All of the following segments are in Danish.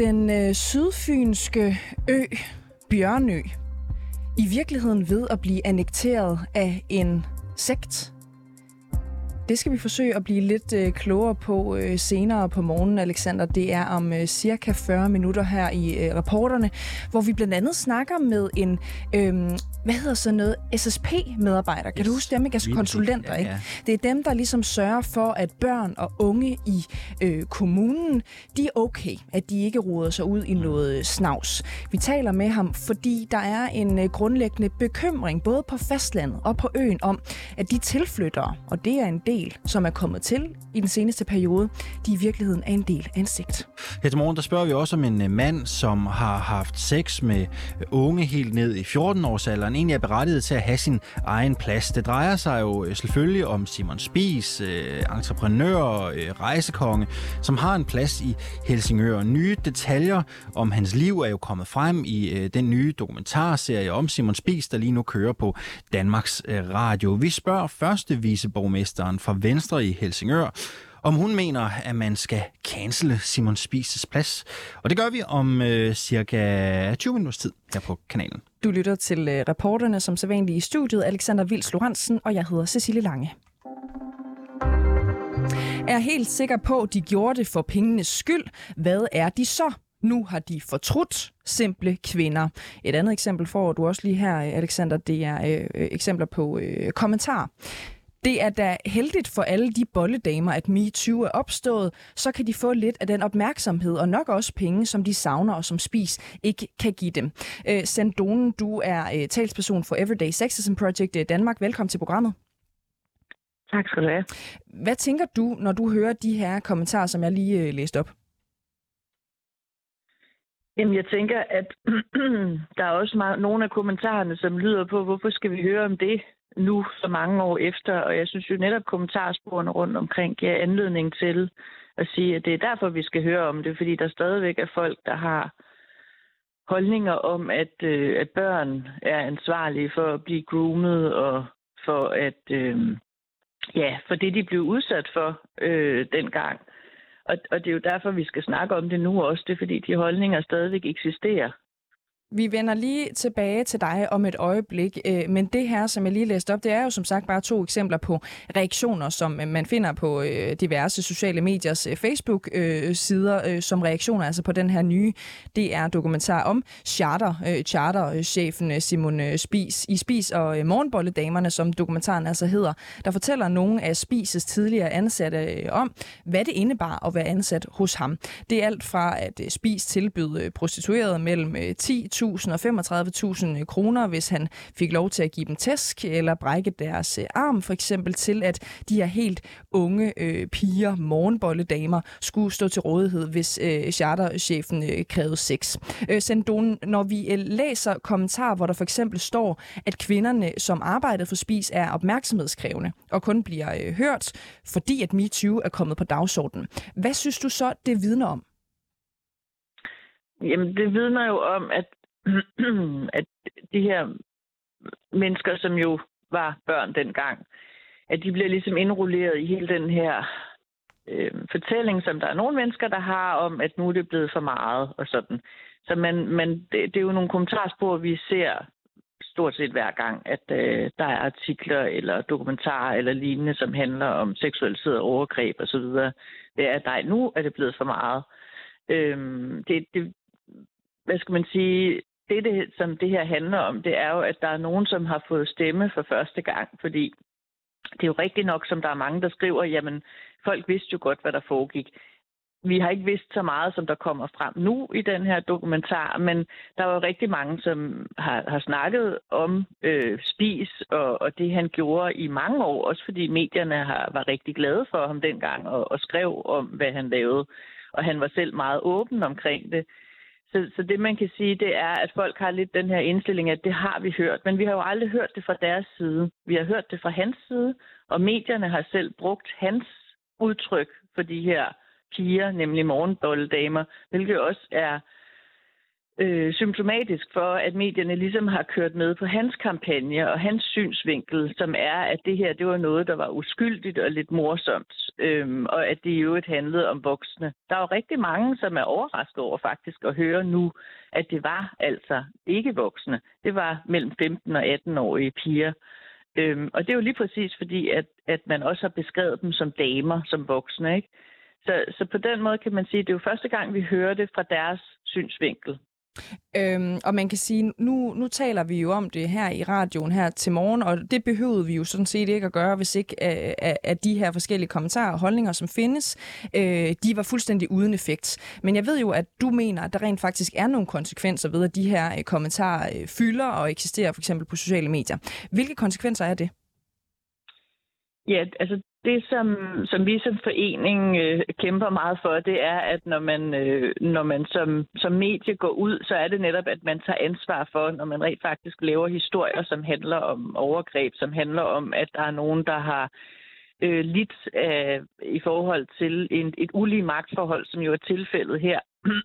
Den øh, sydfynske ø Bjørnø i virkeligheden ved at blive annekteret af en sekt? Det skal vi forsøge at blive lidt øh, klogere på øh, senere på morgenen, Alexander. Det er om øh, cirka 40 minutter her i øh, rapporterne, hvor vi blandt andet snakker med en, øh, hvad hedder så noget, SSP-medarbejder. Kan yes. du huske dem, ikke? Altså konsulenter, ikke? Ja, ja. Det er dem, der ligesom sørger for, at børn og unge i øh, kommunen, de er okay, at de ikke roder sig ud i mm. noget snavs. Vi taler med ham, fordi der er en øh, grundlæggende bekymring, både på fastlandet og på øen, om, at de tilflyttere, og det er en del del, som er kommet til i den seneste periode, de i virkeligheden er en del af en sigt. Her til morgen, der spørger vi også om en øh, mand, som har haft sex med øh, unge helt ned i 14-årsalderen, egentlig er berettiget til at have sin egen plads. Det drejer sig jo øh, selvfølgelig om Simon Spies, øh, entreprenør, øh, rejsekonge, som har en plads i Helsingør. Nye detaljer om hans liv er jo kommet frem i øh, den nye dokumentarserie om Simon Spies, der lige nu kører på Danmarks øh, Radio. Vi spørger første viceborgmesteren fra Venstre i Helsingør, om hun mener, at man skal cancele Simon Spises plads. Og det gør vi om øh, cirka 20 minutters tid her på kanalen. Du lytter til øh, reporterne som sædvanligt i studiet, Alexander Vils Lorentzen, og jeg hedder Cecilie Lange. Er helt sikker på, at de gjorde det for pengenes skyld. Hvad er de så? Nu har de fortrudt simple kvinder. Et andet eksempel får du også lige her, Alexander. Det er øh, øh eksempler på øh, kommentar. Det er da heldigt for alle de bolledamer, at MeToo er opstået. Så kan de få lidt af den opmærksomhed og nok også penge, som de savner og som Spis ikke kan give dem. Øh, Sandonen, du er øh, talsperson for Everyday Sexism Project i Danmark. Velkommen til programmet. Tak skal du have. Hvad tænker du, når du hører de her kommentarer, som jeg lige øh, læste op? Jamen, jeg tænker, at der er også meget, nogle af kommentarerne, som lyder på, hvorfor skal vi høre om det? Nu så mange år efter, og jeg synes jo netop kommentarsporene rundt omkring giver anledning til at sige, at det er derfor, vi skal høre om det, fordi der stadigvæk er folk, der har holdninger om, at, øh, at børn er ansvarlige for at blive groomet og for at øh, ja, for det, de blev udsat for øh, dengang. Og, og det er jo derfor, vi skal snakke om det nu også. Det er fordi, de holdninger stadigvæk eksisterer. Vi vender lige tilbage til dig om et øjeblik, øh, men det her, som jeg lige læste op, det er jo som sagt bare to eksempler på reaktioner, som øh, man finder på øh, diverse sociale mediers Facebook-sider som reaktioner altså på den her nye DR-dokumentar om charter, charter-chefen Simon Spis i Spis og Morgenbolledamerne, som dokumentaren altså hedder, der fortæller nogle af Spises tidligere ansatte om, hvad det indebar at være ansat hos ham. Det er alt fra at Spis tilbød prostituerede mellem 10 og 35.000 kroner, hvis han fik lov til at give dem tæsk eller brække deres øh, arm, for eksempel til, at de her helt unge øh, piger, morgenbolledamer, skulle stå til rådighed, hvis øh, charterchefen øh, krævede sex. Øh, Sendon, når vi øh, læser kommentarer, hvor der for eksempel står, at kvinderne, som arbejdede for Spis, er opmærksomhedskrævende og kun bliver øh, hørt, fordi at MeToo er kommet på dagsordenen. Hvad synes du så, det vidner om? Jamen, det vidner jo om, at at de her mennesker, som jo var børn dengang, at de bliver ligesom indrulleret i hele den her øh, fortælling, som der er nogle mennesker, der har om, at nu er det blevet for meget og sådan. Så man, man, det, det er jo nogle kommentarspor, vi ser stort set hver gang, at øh, der er artikler eller dokumentarer eller lignende, som handler om seksualiseret overgreb osv. Det er, at nej, nu er det blevet for meget. Øhm, det, det, hvad skal man sige, det, det, som det her handler om, det er jo, at der er nogen, som har fået stemme for første gang, fordi det er jo rigtigt nok, som der er mange, der skriver, jamen, folk vidste jo godt, hvad der foregik. Vi har ikke vidst så meget, som der kommer frem nu i den her dokumentar, men der var rigtig mange, som har, har snakket om øh, Spis og, og det, han gjorde i mange år, også fordi medierne har, var rigtig glade for ham dengang og, og skrev om, hvad han lavede. Og han var selv meget åben omkring det. Så, så det man kan sige, det er, at folk har lidt den her indstilling, at det har vi hørt, men vi har jo aldrig hørt det fra deres side. Vi har hørt det fra hans side, og medierne har selv brugt hans udtryk for de her piger, nemlig morgenbolledamer, hvilket også er øh, symptomatisk for, at medierne ligesom har kørt med på hans kampagne og hans synsvinkel, som er, at det her det var noget, der var uskyldigt og lidt morsomt, øhm, og at det i øvrigt handlede om voksne. Der er jo rigtig mange, som er overrasket over faktisk at høre nu, at det var altså ikke voksne. Det var mellem 15 og 18-årige piger. Øhm, og det er jo lige præcis fordi, at, at man også har beskrevet dem som damer, som voksne. Ikke? Så, så på den måde kan man sige, at det er jo første gang, vi hører det fra deres synsvinkel. Øhm, og man kan sige, nu, nu taler vi jo om det her i radioen her til morgen, og det behøvede vi jo sådan set ikke at gøre, hvis ikke øh, at, de her forskellige kommentarer og holdninger, som findes, øh, de var fuldstændig uden effekt. Men jeg ved jo, at du mener, at der rent faktisk er nogle konsekvenser ved, at de her øh, kommentarer øh, fylder og eksisterer for eksempel på sociale medier. Hvilke konsekvenser er det? Ja, altså det, som, som vi som forening øh, kæmper meget for, det er, at når man, øh, når man som, som medie går ud, så er det netop, at man tager ansvar for, når man rent faktisk laver historier, som handler om overgreb, som handler om, at der er nogen, der har øh, lidt øh, i forhold til en, et ulige magtforhold, som jo er tilfældet her.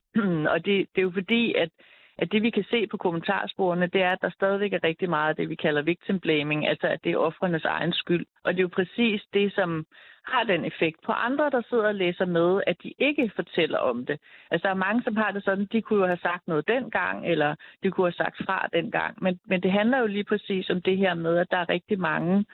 Og det, det er jo fordi, at at det vi kan se på kommentarsporene, det er, at der stadigvæk er rigtig meget af det, vi kalder victim blaming, altså at det er offrenes egen skyld. Og det er jo præcis det, som har den effekt på andre, der sidder og læser med, at de ikke fortæller om det. Altså der er mange, som har det sådan, de kunne jo have sagt noget dengang, eller de kunne have sagt fra dengang. Men, men det handler jo lige præcis om det her med, at der er rigtig mange,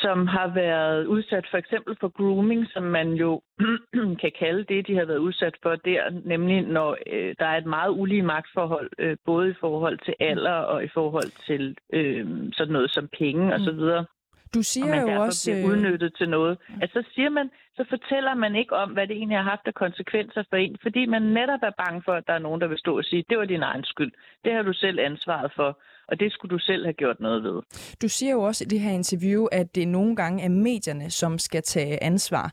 som har været udsat for eksempel for grooming, som man jo kan kalde det, de har været udsat for der, nemlig når øh, der er et meget ulige magtforhold, øh, både i forhold til alder og i forhold til øh, sådan noget som penge mm. osv. Du siger og man jo også... bliver udnyttet til noget. Altså, så siger man, så fortæller man ikke om, hvad det egentlig har haft af konsekvenser for en, fordi man netop er bange for, at der er nogen, der vil stå og sige, det var din egen skyld. Det har du selv ansvaret for og det skulle du selv have gjort noget ved. Du siger jo også i det her interview, at det nogle gange er medierne, som skal tage ansvar.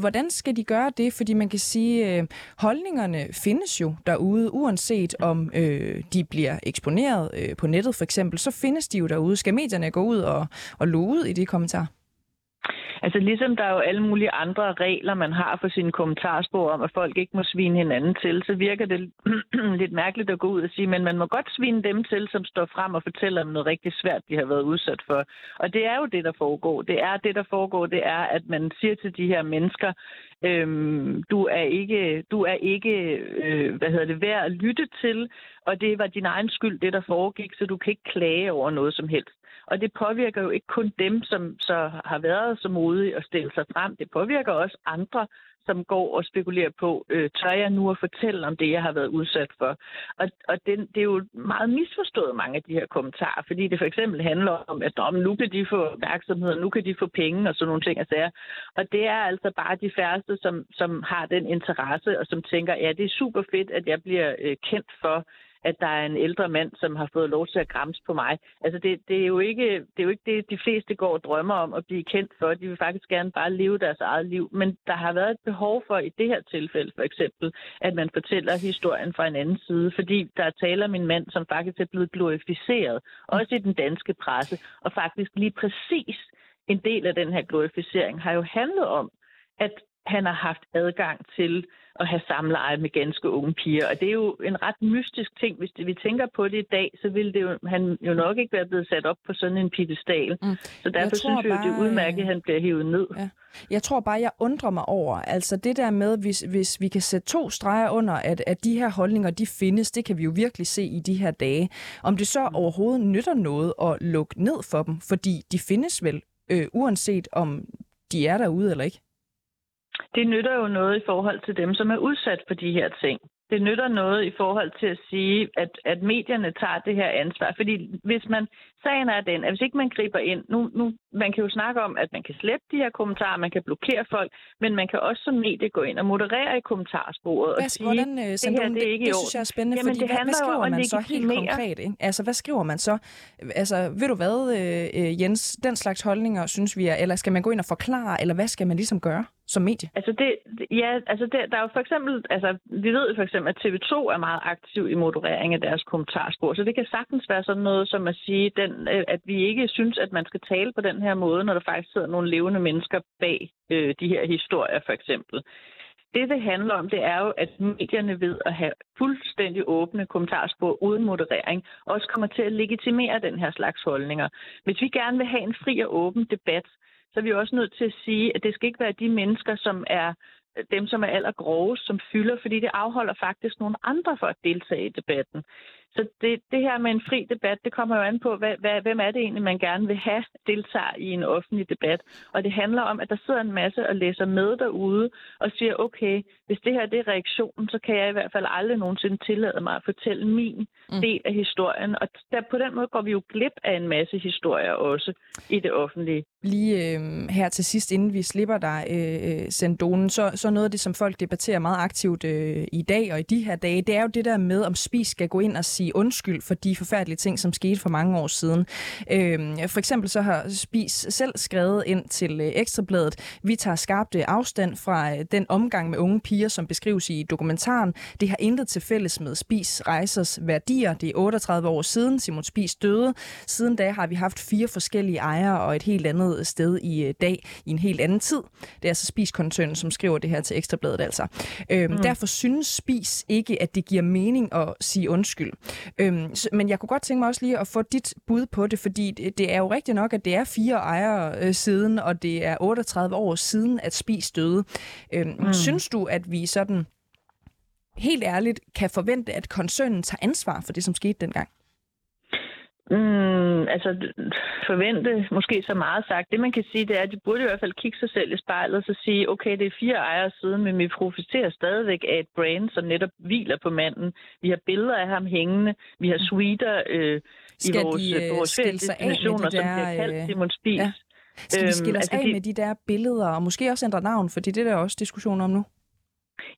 Hvordan skal de gøre det? Fordi man kan sige, at øh, holdningerne findes jo derude, uanset om øh, de bliver eksponeret øh, på nettet for eksempel, så findes de jo derude. Skal medierne gå ud og, og lue ud i de kommentarer? Altså ligesom der er jo alle mulige andre regler, man har for sine kommentarspor om, at folk ikke må svine hinanden til, så virker det lidt mærkeligt at gå ud og sige, men man må godt svine dem til, som står frem og fortæller om noget rigtig svært, de har været udsat for. Og det er jo det, der foregår. Det er det, der foregår, det er, at man siger til de her mennesker, øhm, du er ikke, du er ikke øh, hvad hedder det, værd at lytte til, og det var din egen skyld, det der foregik, så du kan ikke klage over noget som helst. Og det påvirker jo ikke kun dem, som så har været så modige og stille sig frem. Det påvirker også andre, som går og spekulerer på, øh, tør jeg nu at fortælle om det, jeg har været udsat for? Og, og det, det er jo meget misforstået, mange af de her kommentarer, fordi det for eksempel handler om, at om, nu kan de få opmærksomhed, nu kan de få penge og sådan nogle ting. Altså, og det er altså bare de færreste, som, som har den interesse og som tænker, ja, det er super fedt, at jeg bliver øh, kendt for, at der er en ældre mand, som har fået lov til at græmse på mig. Altså det, det, er jo ikke, det er jo ikke det, de fleste går og drømmer om at blive kendt for. De vil faktisk gerne bare leve deres eget liv. Men der har været et behov for i det her tilfælde for eksempel, at man fortæller historien fra en anden side. Fordi der taler om en mand, som faktisk er blevet glorificeret, også i den danske presse. Og faktisk lige præcis en del af den her glorificering har jo handlet om, at han har haft adgang til at have samleje med ganske unge piger. Og det er jo en ret mystisk ting. Hvis vi tænker på det i dag, så ville det jo, han jo nok ikke være blevet sat op på sådan en pedestal. Mm. Så derfor jeg synes vi bare, det er udmærket, at han bliver hævet ned. Ja. Jeg tror bare, jeg undrer mig over, altså det der med, hvis, hvis vi kan sætte to streger under, at, at de her holdninger, de findes, det kan vi jo virkelig se i de her dage. Om det så mm. overhovedet nytter noget at lukke ned for dem, fordi de findes vel, øh, uanset om de er derude eller ikke? Det nytter jo noget i forhold til dem, som er udsat for de her ting det nytter noget i forhold til at sige, at, at medierne tager det her ansvar. Fordi hvis man, sagen er den, at hvis ikke man griber ind, nu, nu, man kan jo snakke om, at man kan slette de her kommentarer, man kan blokere folk, men man kan også som medie gå ind og moderere i kommentarsporet hvad, og sige, hvordan, uh, det her det er ikke det, det synes jeg er spændende, Jamen, fordi det hvad, hvad skriver man så helt konkret? Ikke? Altså, hvad skriver man så? Altså, ved du hvad, uh, Jens, den slags holdninger synes vi er, eller skal man gå ind og forklare, eller hvad skal man ligesom gøre? som medie? Altså det, ja, altså det, der er jo for eksempel, altså vi ved for eksempel, at TV2 er meget aktiv i moderering af deres kommentarspor, så det kan sagtens være sådan noget som at sige, den, øh, Øh, at vi ikke synes, at man skal tale på den her måde, når der faktisk sidder nogle levende mennesker bag øh, de her historier for eksempel. Det, det handler om, det er jo, at medierne ved at have fuldstændig åbne kommentarspor uden moderering, også kommer til at legitimere den her slags holdninger. Hvis vi gerne vil have en fri og åben debat, så er vi også nødt til at sige, at det skal ikke være de mennesker, som er dem, som er allergrovest, som fylder, fordi det afholder faktisk nogle andre for at deltage i debatten. Så det, det her med en fri debat, det kommer jo an på, hvad, hvad, hvem er det egentlig, man gerne vil have deltager i en offentlig debat. Og det handler om, at der sidder en masse og læser med derude og siger, okay, hvis det her det er reaktionen, så kan jeg i hvert fald aldrig nogensinde tillade mig at fortælle min mm. del af historien. Og der, på den måde går vi jo glip af en masse historier også i det offentlige. Lige øh, her til sidst, inden vi slipper dig, øh, øh Sendonen, så, så noget af det, som folk debatterer meget aktivt øh, i dag og i de her dage, det er jo det der med, om Spis skal gå ind og sige sige undskyld for de forfærdelige ting, som skete for mange år siden. Øh, for eksempel så har Spis selv skrevet ind til øh, Ekstrabladet, vi tager skarpt øh, afstand fra øh, den omgang med unge piger, som beskrives i dokumentaren. Det har intet til fælles med Spis rejsers værdier. Det er 38 år siden Simon Spis døde. Siden da har vi haft fire forskellige ejere og et helt andet sted i øh, dag, i en helt anden tid. Det er altså Spis-koncernen, som skriver det her til Ekstrabladet altså. Øh, mm. Derfor synes Spis ikke, at det giver mening at sige undskyld. Øhm, men jeg kunne godt tænke mig også lige at få dit bud på det, fordi det, det er jo rigtigt nok, at det er fire ejere øh, siden, og det er 38 år siden, at Spis døde. Øhm, mm. Synes du, at vi sådan helt ærligt kan forvente, at koncernen tager ansvar for det, som skete dengang? Mm, altså, forvente måske så meget sagt. Det man kan sige, det er, at de burde i hvert fald kigge sig selv i spejlet og så sige, okay, det er fire ejere siden, men vi profiterer stadigvæk af et brand, som netop hviler på manden. Vi har billeder af ham hængende. Vi har suiter øh, i vores, de, øh, vores destinationer, som bliver kaldt øh, Simon Spies. Ja. Skal vi skille øhm, os altså af de... med de der billeder, og måske også ændre navn, fordi det er der også diskussion om nu?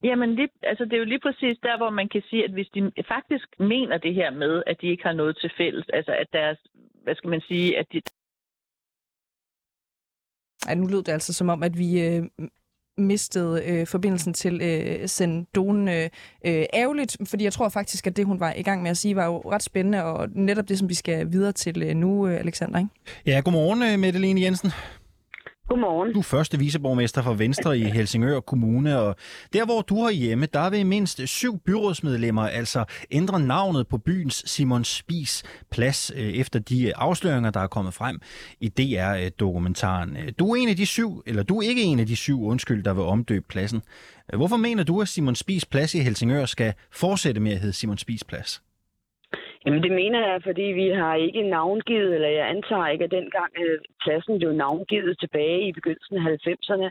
Jamen, lige, altså, det er jo lige præcis der, hvor man kan sige, at hvis de faktisk mener det her med, at de ikke har noget til fælles, altså at deres, hvad skal man sige, at de... Ej, nu lød det altså som om, at vi øh, mistede øh, forbindelsen til øh, Sendon øh, øh, ærgerligt, fordi jeg tror faktisk, at det, hun var i gang med at sige, var jo ret spændende, og netop det, som vi skal videre til øh, nu, øh, Alexander, ikke? Ja, godmorgen, øh, Mette Lene Jensen. Godmorgen. Du er første viceborgmester for Venstre i Helsingør Kommune, og der hvor du har hjemme, der vil mindst syv byrådsmedlemmer altså ændre navnet på byens Simon Spis plads øh, efter de øh, afsløringer, der er kommet frem i DR-dokumentaren. Øh, du er en af de syv, eller du er ikke en af de syv, undskyld, der vil omdøbe pladsen. Hvorfor mener du, at Simon Spis plads i Helsingør skal fortsætte med at hedde Simon Spis plads? Jamen det mener jeg, fordi vi har ikke navngivet, eller jeg antager ikke, at dengang øh, pladsen blev navngivet tilbage i begyndelsen af 90'erne,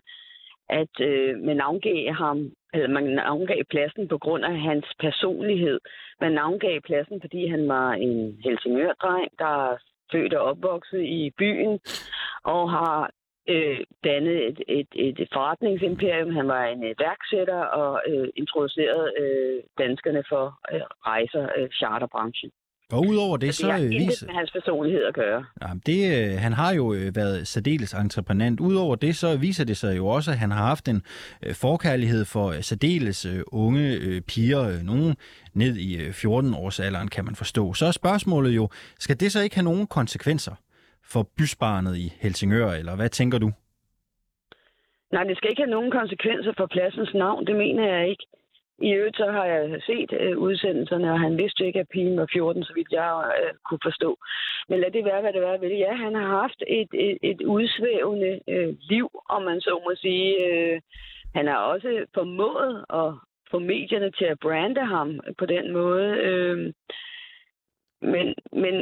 at øh, man navngav ham, eller man navngav pladsen på grund af hans personlighed. Man navngav pladsen, fordi han var en helsingør der er født og opvokset i byen, og har øh, dannet et, et, et forretningsimperium. Han var en værksætter og øh, introducerede øh, danskerne for øh, rejser, øh, charterbranchen. Og udover det, så... Det har øh, intet med hans personlighed at gøre. Ja, det, øh, han har jo øh, været særdeles entreprenant. Udover det, så viser det sig jo også, at han har haft en forkærlighed for særdeles unge piger. Nogen ned i 14-årsalderen, kan man forstå. Så er spørgsmålet jo, skal det så ikke have nogen konsekvenser for bysbarnet i Helsingør, eller hvad tænker du? Nej, det skal ikke have nogen konsekvenser for pladsens navn, det mener jeg ikke. I øvrigt så har jeg set øh, udsendelserne, og han vidste ikke, at pigen var 14, så vidt jeg øh, kunne forstå. Men lad det være, hvad det være vil. Ja, han har haft et, et, et udsvævende øh, liv, om man så må sige. Øh, han har også formået at få medierne til at brande ham på den måde. Øh, men, men,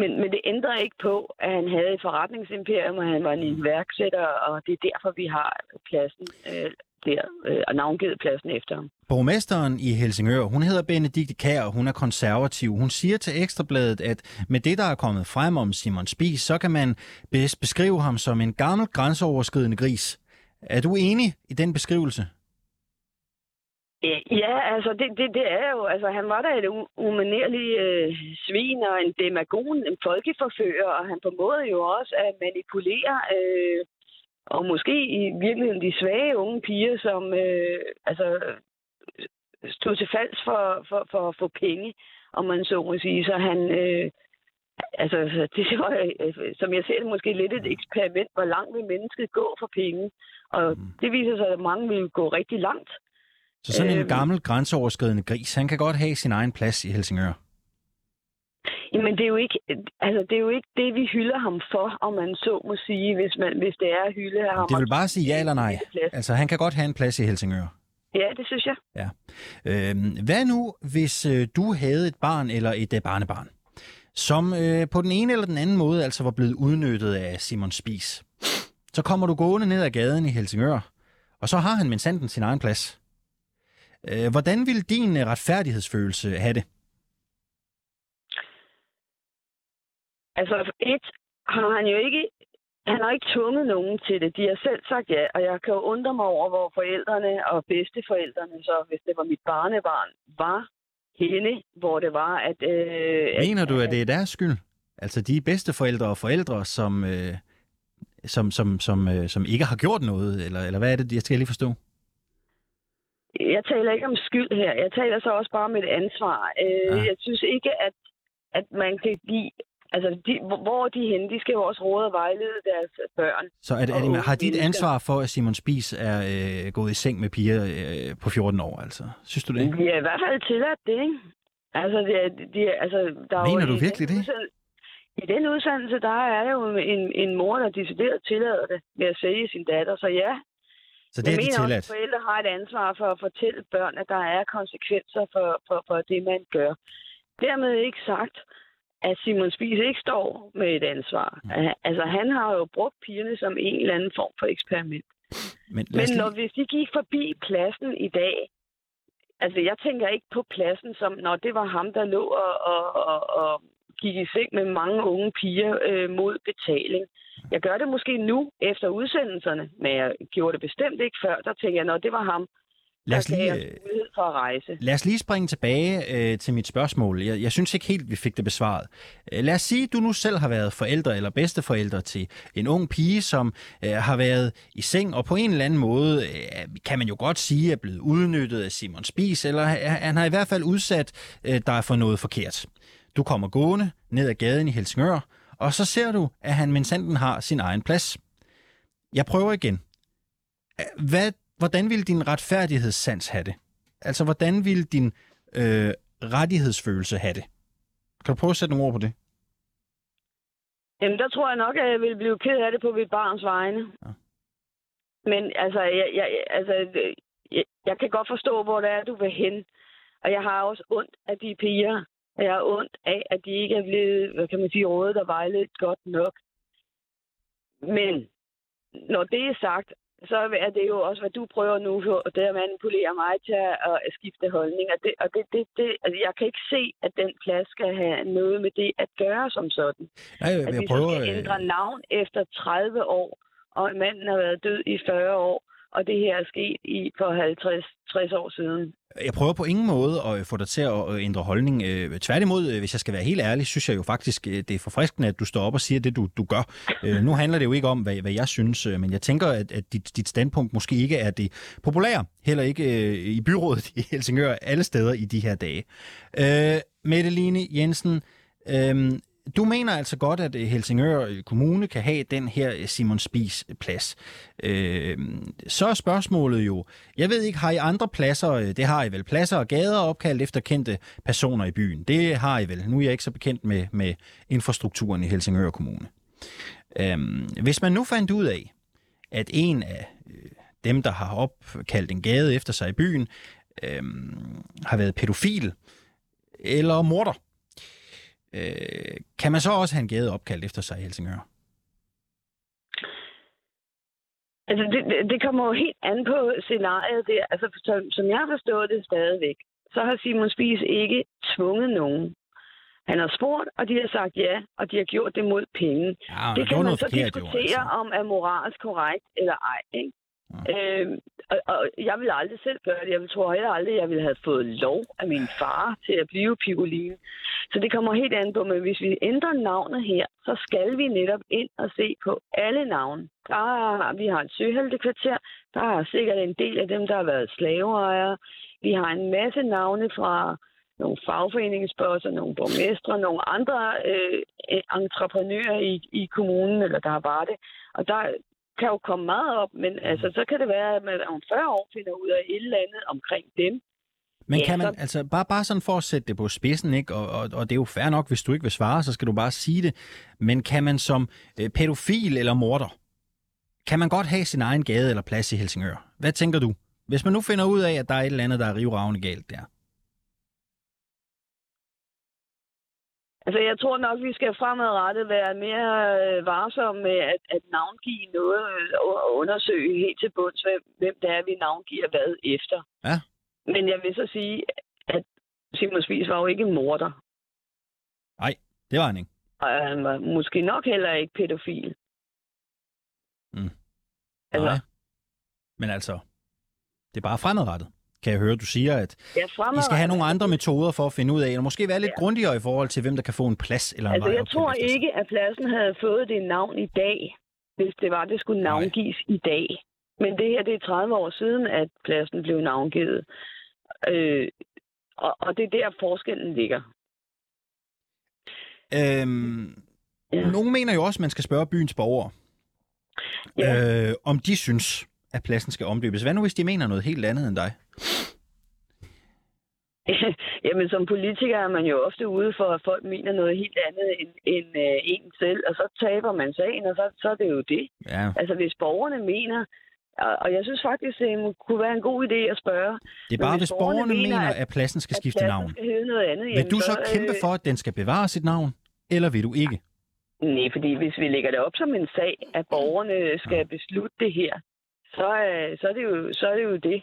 men, men det ændrer ikke på, at han havde et forretningsimperium, og han var en iværksætter, og det er derfor, vi har pladsen øh, der, øh, og navngivet pladsen efter ham. Borgmesteren i Helsingør, hun hedder Benedikte Kær, og hun er konservativ. Hun siger til Ekstrabladet, at med det, der er kommet frem om Simon Spies, så kan man bedst beskrive ham som en gammel grænseoverskridende gris. Er du enig i den beskrivelse? Ja, altså det, det, det er jo, altså han var da et umanerlig øh, svin og en demagon, en folkeforfører, og han formåede jo også at manipulere øh, og måske i virkeligheden de svage unge piger, som øh, altså, stod til falds for, for, for at få penge, om man så må sige. Så han, øh, altså, det var, øh, som jeg ser det, måske lidt et eksperiment, hvor langt vil mennesket gå for penge. Og mm. det viser sig, at mange vil gå rigtig langt Så sådan en Øhm. gammel grænseoverskridende gris, han kan godt have sin egen plads i Helsingør. Jamen, det er, jo ikke, altså, det er jo ikke det, vi hylder ham for, om man så må sige, hvis, man, hvis det er at hylde ham. Det vil bare sige ja eller nej. Altså, han kan godt have en plads i Helsingør. Ja, det synes jeg. Øhm, hvad nu, hvis øh, du havde et barn eller et øh, barnebarn, som øh, på den ene eller den anden måde altså var blevet udnyttet af Simon Spis? Så kommer du gående ned ad gaden i Helsingør, og så har han med sanden sin egen plads. Øh, hvordan ville din øh, retfærdighedsfølelse have det? Altså, et har han jo ikke... Han har ikke tvunget nogen til det. De har selv sagt ja, og jeg kan jo undre mig over, hvor forældrene og bedsteforældrene, så hvis det var mit barnebarn, var henne, hvor det var, at... Øh, Mener du, at det er deres skyld? Altså de bedsteforældre og forældre, som, øh, som, som, som, øh, som ikke har gjort noget? Eller, eller hvad er det, jeg skal lige forstå? Jeg taler ikke om skyld her. Jeg taler så også bare om et ansvar. Øh, Ah. Jeg synes ikke, at, at man kan give... Altså, de, hvor- er de henne? De skal jo også råde og vejlede deres børn. Så er det, er det, har de et ansvar for, at Simon Spis er øh, gået i seng med piger øh, på 14 år? Altså? Synes du det? De er i hvert fald tilladt det, ikke? Altså, det de, er- altså der er Mener jo du virkelig det? I den udsendelse, der er jo en, en mor, der decideret tillader det med at sælge sin datter. Så ja, Så det jeg er de mener også, tilladt. at forældre har et ansvar for at fortælle børn, at der er konsekvenser for, for, for det, man gør. Dermed ikke sagt, at Simon Spies ikke står med et ansvar. Mm. Altså, han har jo brugt pigerne som en eller anden form for eksperiment. Men Men lige, når hvis de gik forbi pladsen i dag, altså jeg tænker ikke på pladsen som, når det var ham, der lå og, og, og, og gik i seng med mange unge piger øh, mod betaling. Jeg gør det måske nu efter udsendelserne, men jeg gjorde det bestemt ikke før. Der tænker jeg, når det var ham, lad os lige, øh, for at rejse. Lad os lige springe tilbage øh, til mit spørgsmål. Jeg, jeg synes ikke helt, vi fik det besvaret. Øh, lad os sige, at du nu selv har været forældre eller bedsteforældre til en ung pige, som øh, har været i seng, og på en eller anden måde, øh, kan man jo godt sige, er blevet udnyttet af Simon Spis, eller ha- han har i hvert fald udsat øh, dig for noget forkert. Du kommer gående ned ad gaden i Helsingør, og så ser du, at han minsanden har sin egen plads. Jeg prøver igen. Hvad, hvordan vil din retfærdighedssans have det? Altså, hvordan vil din øh, rettighedsfølelse have det? Kan du prøve at sætte nogle ord på det? Jamen, der tror jeg nok, at jeg vil blive ked af det på mit barns vegne. Ja. Men altså, jeg, jeg, altså jeg, jeg kan godt forstå, hvor det er, du vil hen. Og jeg har også ondt af de piger. Og jeg har ondt af, at de ikke er blevet, hvad kan man sige, rådet og vejledet godt nok. Men når det er sagt, så er det jo også, hvad du prøver nu, for- det er at manipulere mig til at skifte holdning. Og, det, og det, det, det, altså, jeg kan ikke se, at den plads skal have noget med det at gøre som sådan. Nej, jeg, At jeg vi prøver... skal øh, ændre navn efter 30 år, og manden har været død i 40 år, og det her er sket i for 50-60 år siden. Jeg prøver på ingen måde at øh, få dig til at øh, ændre holdning. Øh, tværtimod, hvis jeg skal være helt ærlig, synes jeg jo faktisk, det er forfriskende, at du står op og siger det, du, du gør. Nu handler det jo ikke om, hvad, hvad jeg synes, men jeg tænker, at, at dit, dit standpunkt måske ikke er det populære. Heller ikke i byrådet i Helsingør, alle steder i de her dage. Øh, Mette Jensen, øh, du mener altså godt, at øh, Helsingør øh, Kommune kan have den her øh, Simon Spis plads. Øh, så er spørgsmålet jo, jeg ved ikke, har I andre pladser, det har I vel, pladser og gader opkaldt efter kendte personer i byen. Det har I vel. Nu er jeg ikke så bekendt med, med infrastrukturen i Helsingør Kommune. Øh, hvis man nu fandt ud af, at en af øh, dem, der har opkaldt en gade efter sig i byen, øh, har været pædofil eller morder, øh, kan man så også have en gade opkaldt efter sig i Helsingør? Altså, det, det- kommer jo helt an på scenariet der. Altså, som, som jeg har forstået det stadigvæk, så har Simon Spies ikke tvunget nogen. Han har spurgt, og de har sagt ja, og de har gjort det mod penge. Ja, det kan man så diskutere, altså. om er moralsk korrekt eller ej. Ikke? Ja. Øhm, og, og jeg vil aldrig selv gøre det. Jeg vil tror heller aldrig, jeg ville have fået lov af min far til at blive Pigolin. Så det kommer helt an på, men hvis vi ændrer navnet her, så skal vi netop ind og se på alle navne. Der er, vi har et søheltekvarter, der er sikkert en del af dem, der har været slaveejere. Vi har en masse navne fra nogle fagforeningsbosser, nogle borgmestre, nogle andre øh, entreprenører i, i kommunen, eller der var det. Og der, kan jo komme meget op, men altså, så kan det være, at man om 40 år finder ud af et eller andet omkring dem. Men Ja, kan man, så- altså bare, bare sådan for at sætte det på spidsen, ikke? Og, og, og det er jo fair nok, hvis du ikke vil svare, så skal du bare sige det. Men kan man som øh, pædofil eller morder, kan man godt have sin egen gade eller plads i Helsingør? Hvad tænker du? Hvis man nu finder ud af, at der er et eller andet, der er rivravne galt der. Altså, jeg tror nok, vi skal fremadrettet være mere øh, varsomme med at, at navngive noget øh, og undersøge helt til bunds, hvem, hvem det er, vi navngiver hvad efter. Ja. Men jeg vil så sige, at Simon Spies var jo ikke en morder. Det var han ikke. Og han var måske nok heller ikke pædofil. Mm. Altså, Nej. Men altså, det er bare fremadrettet. Kan jeg høre, du siger, at ja, I skal have nogle andre metoder for at finde ud af, og måske være lidt Ja. grundigere i forhold til, hvem der kan få en plads eller en Altså, jeg tror ikke, at pladsen havde fået det navn i dag, hvis det var, det skulle Nej. navngives i dag. Men det her, det er 30 år siden, at pladsen blev navngivet. Øh, og, og det er der, forskellen ligger. Øhm, Ja. Nogle mener jo også, at man skal spørge byens borgere, Ja. øh, om de synes, at pladsen skal omdøbes. Hvad nu, hvis de mener noget helt andet end dig? Jamen, som politiker er man jo ofte ude for, at folk mener noget helt andet end, end øh, en selv, og så taber man sagen, og så, så er det jo det. Ja, Altså, hvis borgerne mener, og, og jeg synes faktisk, det kunne være en god idé at spørge, det er bare, hvis hvis borgerne borgerne mener, at- at pladsen skal at skifte pladsen navn. skal noget andet. Vil jamen, du så kæmpe øh, for, at den skal bevare sit navn, eller vil du ikke? Nej, fordi hvis vi lægger det op som en sag, at borgerne skal beslutte det her, så, øh, så, er, det jo, så er det jo det.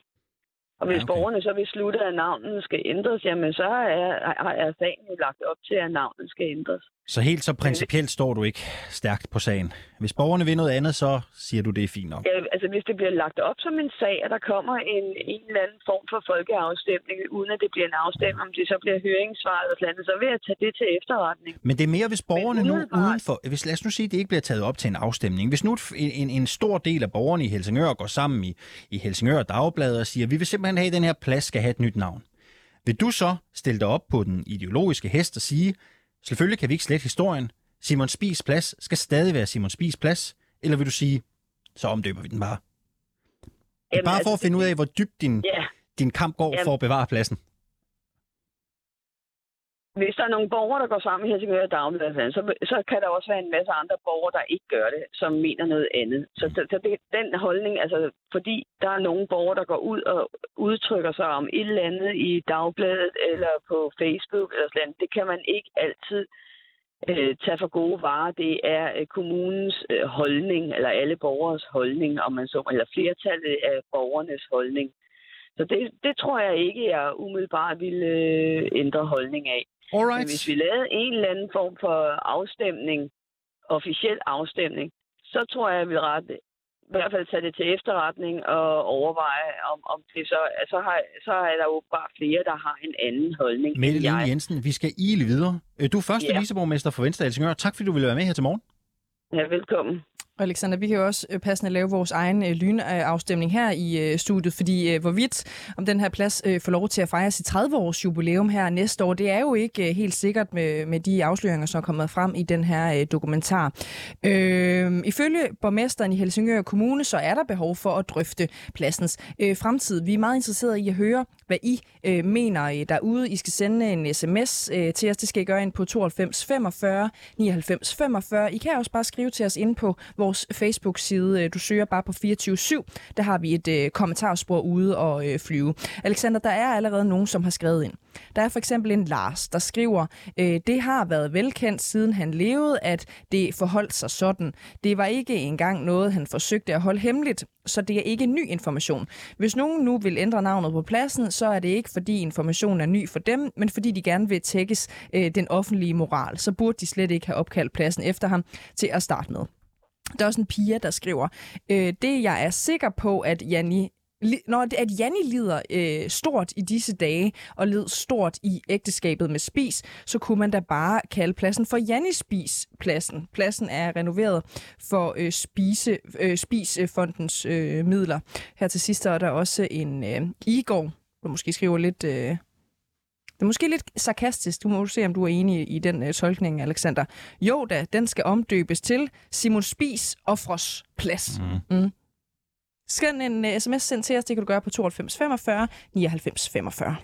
Og hvis Ja, okay. borgerne så beslutter, at navnet skal ændres, jamen så er, er, er sagen jo lagt op til, at navnet skal ændres. Så helt så principielt står du ikke stærkt på sagen. Hvis borgerne vil noget andet, så siger du, det er fint nok. Ja, altså hvis det bliver lagt op som en sag, at der kommer en, en eller anden form for folkeafstemning, uden at det bliver en afstemning, om det så bliver høringssvaret og noget, så vil jeg tage det til efterretning. Men det er mere, hvis borgerne nu umiddelbart- uden for... Hvis, lad os nu sige, at det ikke bliver taget op til en afstemning. Hvis nu en, en, en stor del af borgerne i Helsingør går sammen i, i Helsingør Dagblad og siger, vi vil simpelthen have, at den her plads skal have et nyt navn. Vil du så stille dig op på den ideologiske hest og sige, selvfølgelig kan vi ikke slette historien, Simon Spis plads skal stadig være Simon Spis plads, eller vil du sige, så omdøber vi den bare? Jamen, bare for altså, at finde ud af, hvor dybt din, Ja, din kamp går Jamen. for at bevare pladsen hvis der er nogle borgere, der går sammen i Helsingør Dagblad, så, så kan der også være en masse andre borgere, der ikke gør det, som mener noget andet. Så, så, så det, den holdning, altså fordi der er nogle borgere, der går ud og udtrykker sig om et eller andet i Dagbladet eller på Facebook eller sådan, det kan man ikke altid øh, tage for gode varer. Det er øh, kommunens øh, holdning, eller alle borgers holdning, om man så, eller flertallet af borgernes holdning. Så det, det tror jeg ikke, jeg umiddelbart ville øh, ændre holdning af. Men Alright. hvis vi lavede en eller anden form for afstemning, officiel afstemning, så tror jeg, jeg vil rette, i hvert fald tage det til efterretning og overveje, om, om det så, så, har, så er der jo bare flere, der har en anden holdning Mette jeg. Jensen, vi skal ile videre. Øh, Du er første Ja. viceborgmester for Venstre Helsingør. Tak fordi du ville være med her til morgen. Ja, velkommen. Og Alexander, vi kan jo også øh, passende lave vores egen øh, lynafstemning her i øh, studiet, fordi øh, hvorvidt om den her plads øh, får lov til at fejre sit 30-års jubilæum her næste år, det er jo ikke øh, helt sikkert med, med de afsløringer, som er kommet frem i den her øh, dokumentar. Øh, ifølge borgmesteren i Helsingør Kommune, så er der behov for at drøfte pladsens øh, fremtid. Vi er meget interesserede i at høre, hvad I øh, mener øh, derude. I skal sende en sms øh, til os. Det skal I gøre ind på 92 45 99 45. I kan også bare skrive til os ind på vores Facebook-side. Øh, du søger bare på 24-7. Der har vi et øh, kommentarspor ude og øh, flyve. Alexander, der er allerede nogen, som har skrevet ind. Der er for eksempel en Lars, der skriver, øh, det har været velkendt siden han levede, at det forholdt sig sådan. Det var ikke engang noget, han forsøgte at holde hemmeligt, så det er ikke ny information. Hvis nogen nu vil ændre navnet på pladsen, så er det ikke fordi informationen er ny for dem, men fordi de gerne vil tækkes øh, den offentlige moral. Så burde de slet ikke have opkaldt pladsen efter ham til at starte med. Der er også en pige, der skriver, øh, det jeg er sikker på, at Janni når at Janni lider øh, stort i disse dage, og led stort i ægteskabet med Spis, så kunne man da bare kalde pladsen for Janni Spis pladsen. Pladsen er renoveret for øh, Spise, øh, Spisfondens øh, midler. Her til sidst er der også en øh, Igor, der måske skriver lidt... Øh, det er måske lidt sarkastisk. Du må se, om du er enig i den uh, tolkning, Alexander. Jo da, den skal omdøbes til Simon Spis Offros Plads. Mm. Mm. Skøn en uh, sms sendt til os. Det kan du gøre på 92 45 99 45.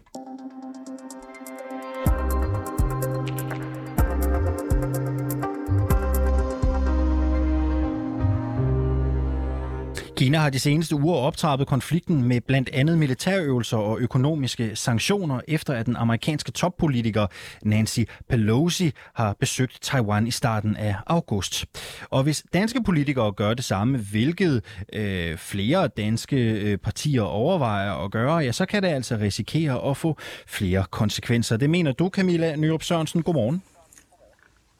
Kina har de seneste uger optrappet konflikten med blandt andet militærøvelser og økonomiske sanktioner, efter at den amerikanske toppolitiker Nancy Pelosi har besøgt Taiwan i starten af august. Og hvis danske politikere gør det samme, hvilket øh, flere danske øh, partier overvejer at gøre, ja, så kan det altså risikere at få flere konsekvenser. Det mener du, Camilla Nyrup Sørensen. Godmorgen.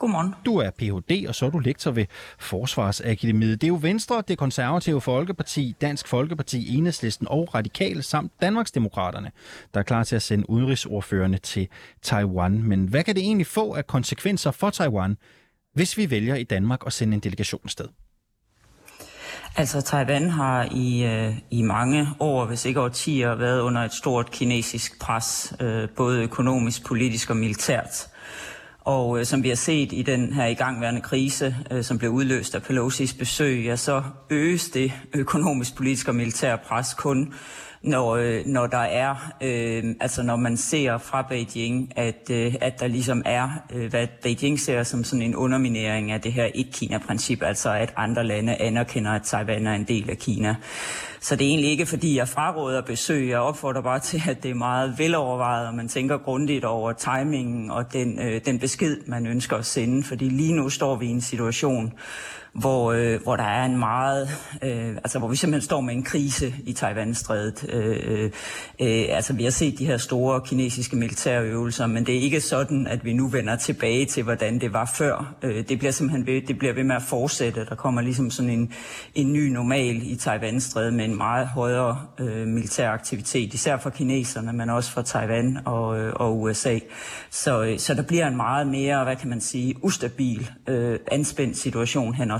Godmorgen. Du er Ph.D., og så er du lektor ved Forsvarsakademiet. Det er jo Venstre, det konservative Folkeparti, Dansk Folkeparti, Enhedslisten og Radikale samt Danmarksdemokraterne, der er klar til at sende udenrigsordførende til Taiwan. Men hvad kan det egentlig få af konsekvenser for Taiwan, hvis vi vælger i Danmark at sende en delegation sted? Altså Taiwan har i, øh, i mange år, hvis ikke årtier, været under et stort kinesisk pres, øh, både økonomisk, politisk og militært. Og øh, som vi har set i den her igangværende krise, øh, som blev udløst af Pelosi's besøg, ja, så øges det økonomisk, politisk og militære pres kun, når, øh, når der er, øh, altså når man ser fra Beijing, at, øh, at der ligesom er, øh, hvad Beijing ser som sådan en underminering af det her et-Kina-princip, altså at andre lande anerkender, at Taiwan er en del af Kina. Så det er egentlig ikke, fordi jeg fraråder besøg. Jeg opfordrer bare til, at det er meget velovervejet, og man tænker grundigt over timingen og den, øh, den besked, man ønsker at sende. Fordi lige nu står vi i en situation, hvor, øh, hvor der er en meget, øh, altså hvor vi simpelthen står med en krise i Taiwan-strædet. Øh, øh, øh, altså vi har set de her store kinesiske militærøvelser, men det er ikke sådan, at vi nu vender tilbage til, hvordan det var før. Øh, det bliver simpelthen ved, det bliver ved med at fortsætte. Der kommer ligesom sådan en, en ny normal i Taiwan-strædet med en meget højere øh, militær aktivitet, især for kineserne, men også for Taiwan og, øh, og USA. Så, øh, så der bliver en meget mere, hvad kan man sige, ustabil, øh, anspændt situation hen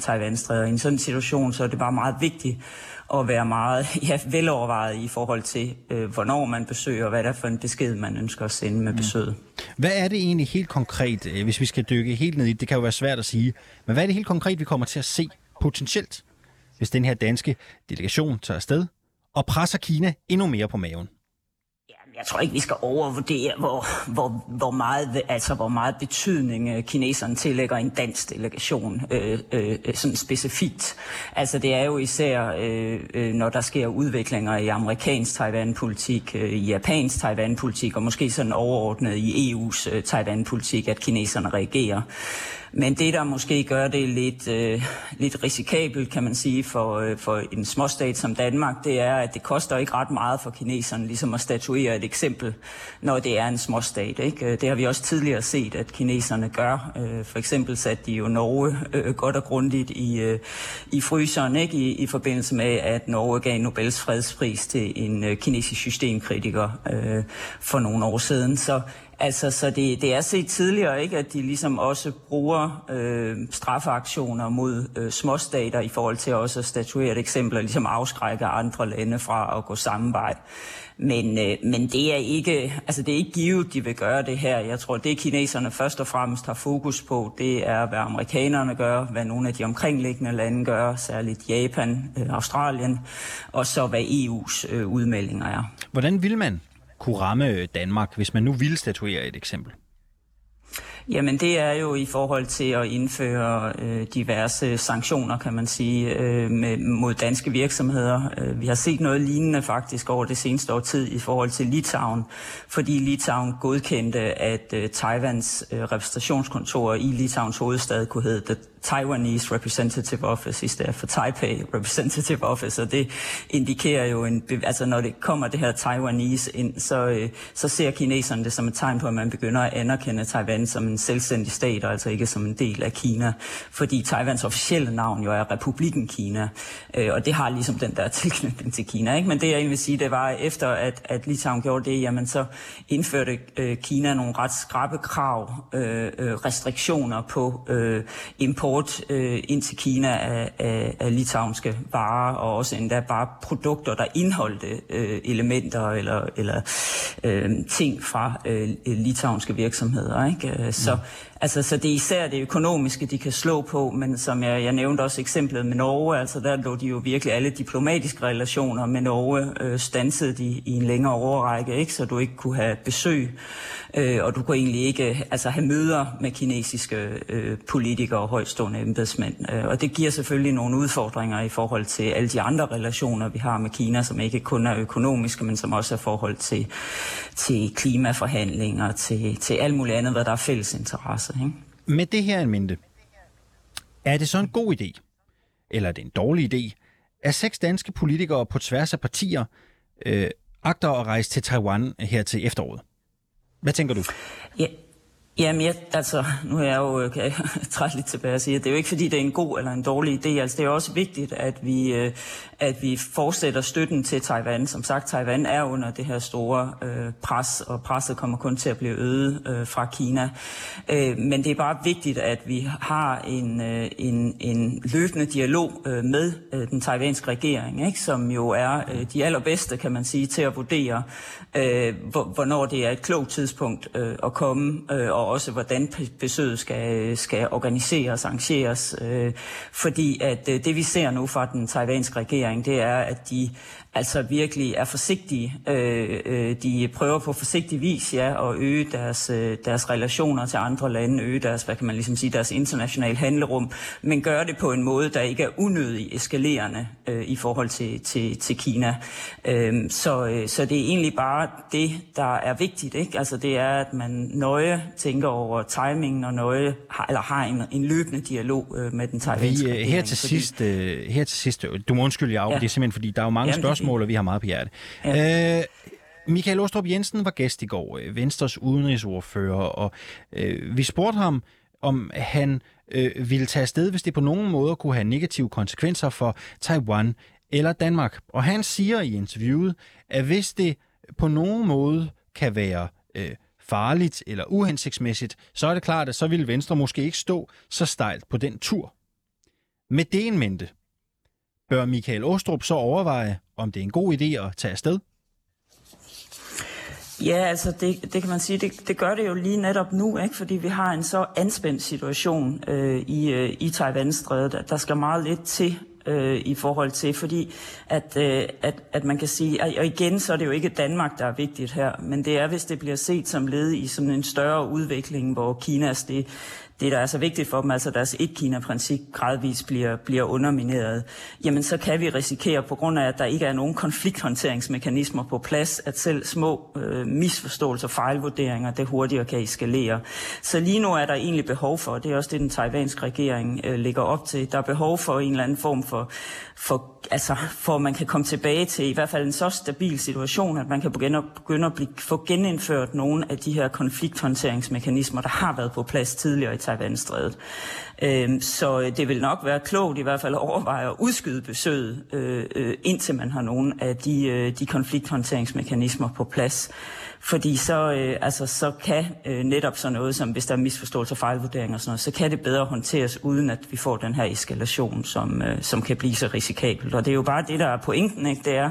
Taiwan-strædet. I en sådan situation, så er det bare meget vigtigt at være meget ja, velovervejet i forhold til, øh, hvornår man besøger, og hvad det er for en besked, man ønsker at sende med mm. besøget. Hvad er det egentlig helt konkret, øh, hvis vi skal dykke helt ned i det? Det kan jo være svært at sige. Men hvad er det helt konkret, vi kommer til at se potentielt, hvis den her danske delegation tager afsted og presser Kina endnu mere på maven? Jeg tror ikke, vi skal overvurdere, hvor, hvor, hvor, meget, altså, hvor meget betydning øh, kineserne tillægger en dansk delegation øh, øh, sådan specifikt. Altså det er jo især, øh, øh, når der sker udviklinger i amerikansk Taiwan-politik, øh, i japansk Taiwan-politik, og måske sådan overordnet i EU's øh, Taiwan-politik, at kineserne reagerer. Men det, der måske gør det lidt, øh, lidt risikabelt, kan man sige, for, øh, for en småstat som Danmark, det er, at det koster ikke ret meget for kineserne ligesom at statuere et eksempel, når det er en småstat. Ikke? Øh, det har vi også tidligere set, at kineserne gør. Øh, for eksempel satte de jo Norge øh, øh, godt og grundigt i, øh, i fryseren ikke? I, i forbindelse med, at Norge gav Nobels fredspris til en øh, kinesisk systemkritiker øh, for nogle år siden. Så Altså, så det, det er set tidligere, ikke, at de ligesom også bruger øh, straffeaktioner mod øh, småstater i forhold til også at statuere et eksempel og ligesom afskrække andre lande fra at gå samme vej. Men, øh, men det er ikke, altså det er ikke givet, de vil gøre det her. Jeg tror, det kineserne først og fremmest har fokus på, det er, hvad amerikanerne gør, hvad nogle af de omkringliggende lande gør, særligt Japan, øh, Australien, og så hvad EU's øh, udmeldinger er. Hvordan vil man kunne ramme øh, Danmark, hvis man nu ville statuere et eksempel? Jamen det er jo i forhold til at indføre øh, diverse sanktioner, kan man sige, øh, med, mod danske virksomheder. Øh, vi har set noget lignende faktisk over det seneste år tid i forhold til Litauen, fordi Litauen godkendte, at øh, Taiwans øh, repræsentationskontor i Litauens hovedstad kunne hedde Taiwanese Representative Office i stedet for Taipei Representative Office, og det indikerer jo, en, altså når det kommer det her Taiwanese ind, så, øh, så ser kineserne det som et tegn på, at man begynder at anerkende Taiwan som en selvstændig stat, og altså ikke som en del af Kina, fordi Taiwans officielle navn jo er Republiken Kina, øh, og det har ligesom den der tilknytning til Kina. Ikke? Men det jeg egentlig vil sige, det var efter, at, at Litauen gjorde det, jamen så indførte øh, Kina nogle ret skrappe krav, øh, øh restriktioner på øh, import øh, ind til Kina af, af, af litauiske varer, og også endda bare produkter, der indeholdte øh, elementer eller, eller øh, ting fra øh, litauiske virksomheder. Ikke? Øh, så, mm altså, så det er især det økonomiske, de kan slå på, men som jeg, jeg nævnte også eksemplet med Norge, altså der lå de jo virkelig alle diplomatiske relationer med Norge øh, stansede de i en længere overrække, ikke? så du ikke kunne have besøg, øh, og du kunne egentlig ikke altså, have møder med kinesiske øh, politikere og højstående embedsmænd. Øh, og det giver selvfølgelig nogle udfordringer i forhold til alle de andre relationer, vi har med Kina, som ikke kun er økonomiske, men som også er forhold til, til klimaforhandlinger, til, til alt muligt andet, hvad der er fælles interesse. Ikke? Med det her en mente, er det så en god idé, eller er det en dårlig idé, at seks danske politikere på tværs af partier øh, agter at rejse til Taiwan her til efteråret? Hvad tænker du? Ja, Jamen, jeg, altså, nu er jeg jo øh, kan jeg, træt lidt tilbage og sige, at det er jo ikke fordi, det er en god eller en dårlig idé. Altså, det er også vigtigt, at vi, øh, at vi fortsætter støtten til Taiwan. Som sagt, Taiwan er under det her store øh, pres, og presset kommer kun til at blive øget øh, fra Kina. Øh, men det er bare vigtigt, at vi har en, øh, en, en løbende dialog øh, med øh, den taiwanske regering, ikke? som jo er øh, de allerbedste, kan man sige, til at vurdere, øh, hvornår det er et klogt tidspunkt øh, at komme øh, og også hvordan besøget skal, skal organiseres, arrangeres. Øh, fordi at øh, det vi ser nu fra den taiwanske regering, det er, at de altså virkelig er forsigtige. Øh, øh, de prøver på forsigtig vis ja, at øge deres, øh, deres relationer til andre lande, øge deres, hvad kan man ligesom sige, deres internationale handlerum, men gør det på en måde, der ikke er unødig eskalerende øh, i forhold til, til, til Kina. Øh, så, øh, så det er egentlig bare det, der er vigtigt. Ikke? Altså det er, at man nøje tænker over timingen og nøje har, eller har en, en løbende dialog øh, med den taiwanske regering. Her til, sidst, her til sidst, du må undskylde, jeg ja. det er simpelthen, fordi der er jo mange Jamen, spørgsmål, og vi har meget på hjerte. Ja. Øh, Michael Ostrup Jensen var gæst i går, øh, Venstres udenrigsordfører, og øh, vi spurgte ham, om han øh, ville tage afsted, hvis det på nogen måde kunne have negative konsekvenser for Taiwan eller Danmark. Og han siger i interviewet, at hvis det på nogen måde kan være øh, farligt eller uhensigtsmæssigt, så er det klart, at så vil Venstre måske ikke stå så stejlt på den tur. Med det en mente, bør Michael Åstrup så overveje, om det er en god idé at tage afsted? Ja, altså det, det kan man sige, det, det gør det jo lige netop nu, ikke? fordi vi har en så anspændt situation øh, i, øh, i Taiwan-strædet, der skal meget lidt til øh, i forhold til, fordi at, øh, at, at man kan sige, og igen så er det jo ikke Danmark, der er vigtigt her, men det er, hvis det bliver set som led i sådan en større udvikling, hvor Kinas det, det, der er så vigtigt for dem, altså deres et-Kina-princip gradvist bliver, bliver undermineret, jamen så kan vi risikere, på grund af, at der ikke er nogen konflikthåndteringsmekanismer på plads, at selv små øh, misforståelser og fejlvurderinger, det hurtigere kan eskalere. Så lige nu er der egentlig behov for, det er også det, den taiwanske regering øh, lægger op til, der er behov for en eller anden form for, for, altså, for at man kan komme tilbage til i hvert fald en så stabil situation, at man kan begynde at, begynde at blive, få genindført nogle af de her konflikthåndteringsmekanismer, der har været på plads tidligere i Taiwan-strædet. Øhm, så øh, det vil nok være klogt i hvert fald at overveje at udskyde besøget, øh, øh, indtil man har nogle af de, øh, de konflikthåndteringsmekanismer på plads. Fordi så, øh, altså, så kan øh, netop sådan noget, som hvis der er misforståelse og fejlvurdering og sådan noget, så kan det bedre håndteres, uden at vi får den her eskalation, som, øh, som kan blive så risikabelt. Og det er jo bare det, der er pointen, ikke? det er,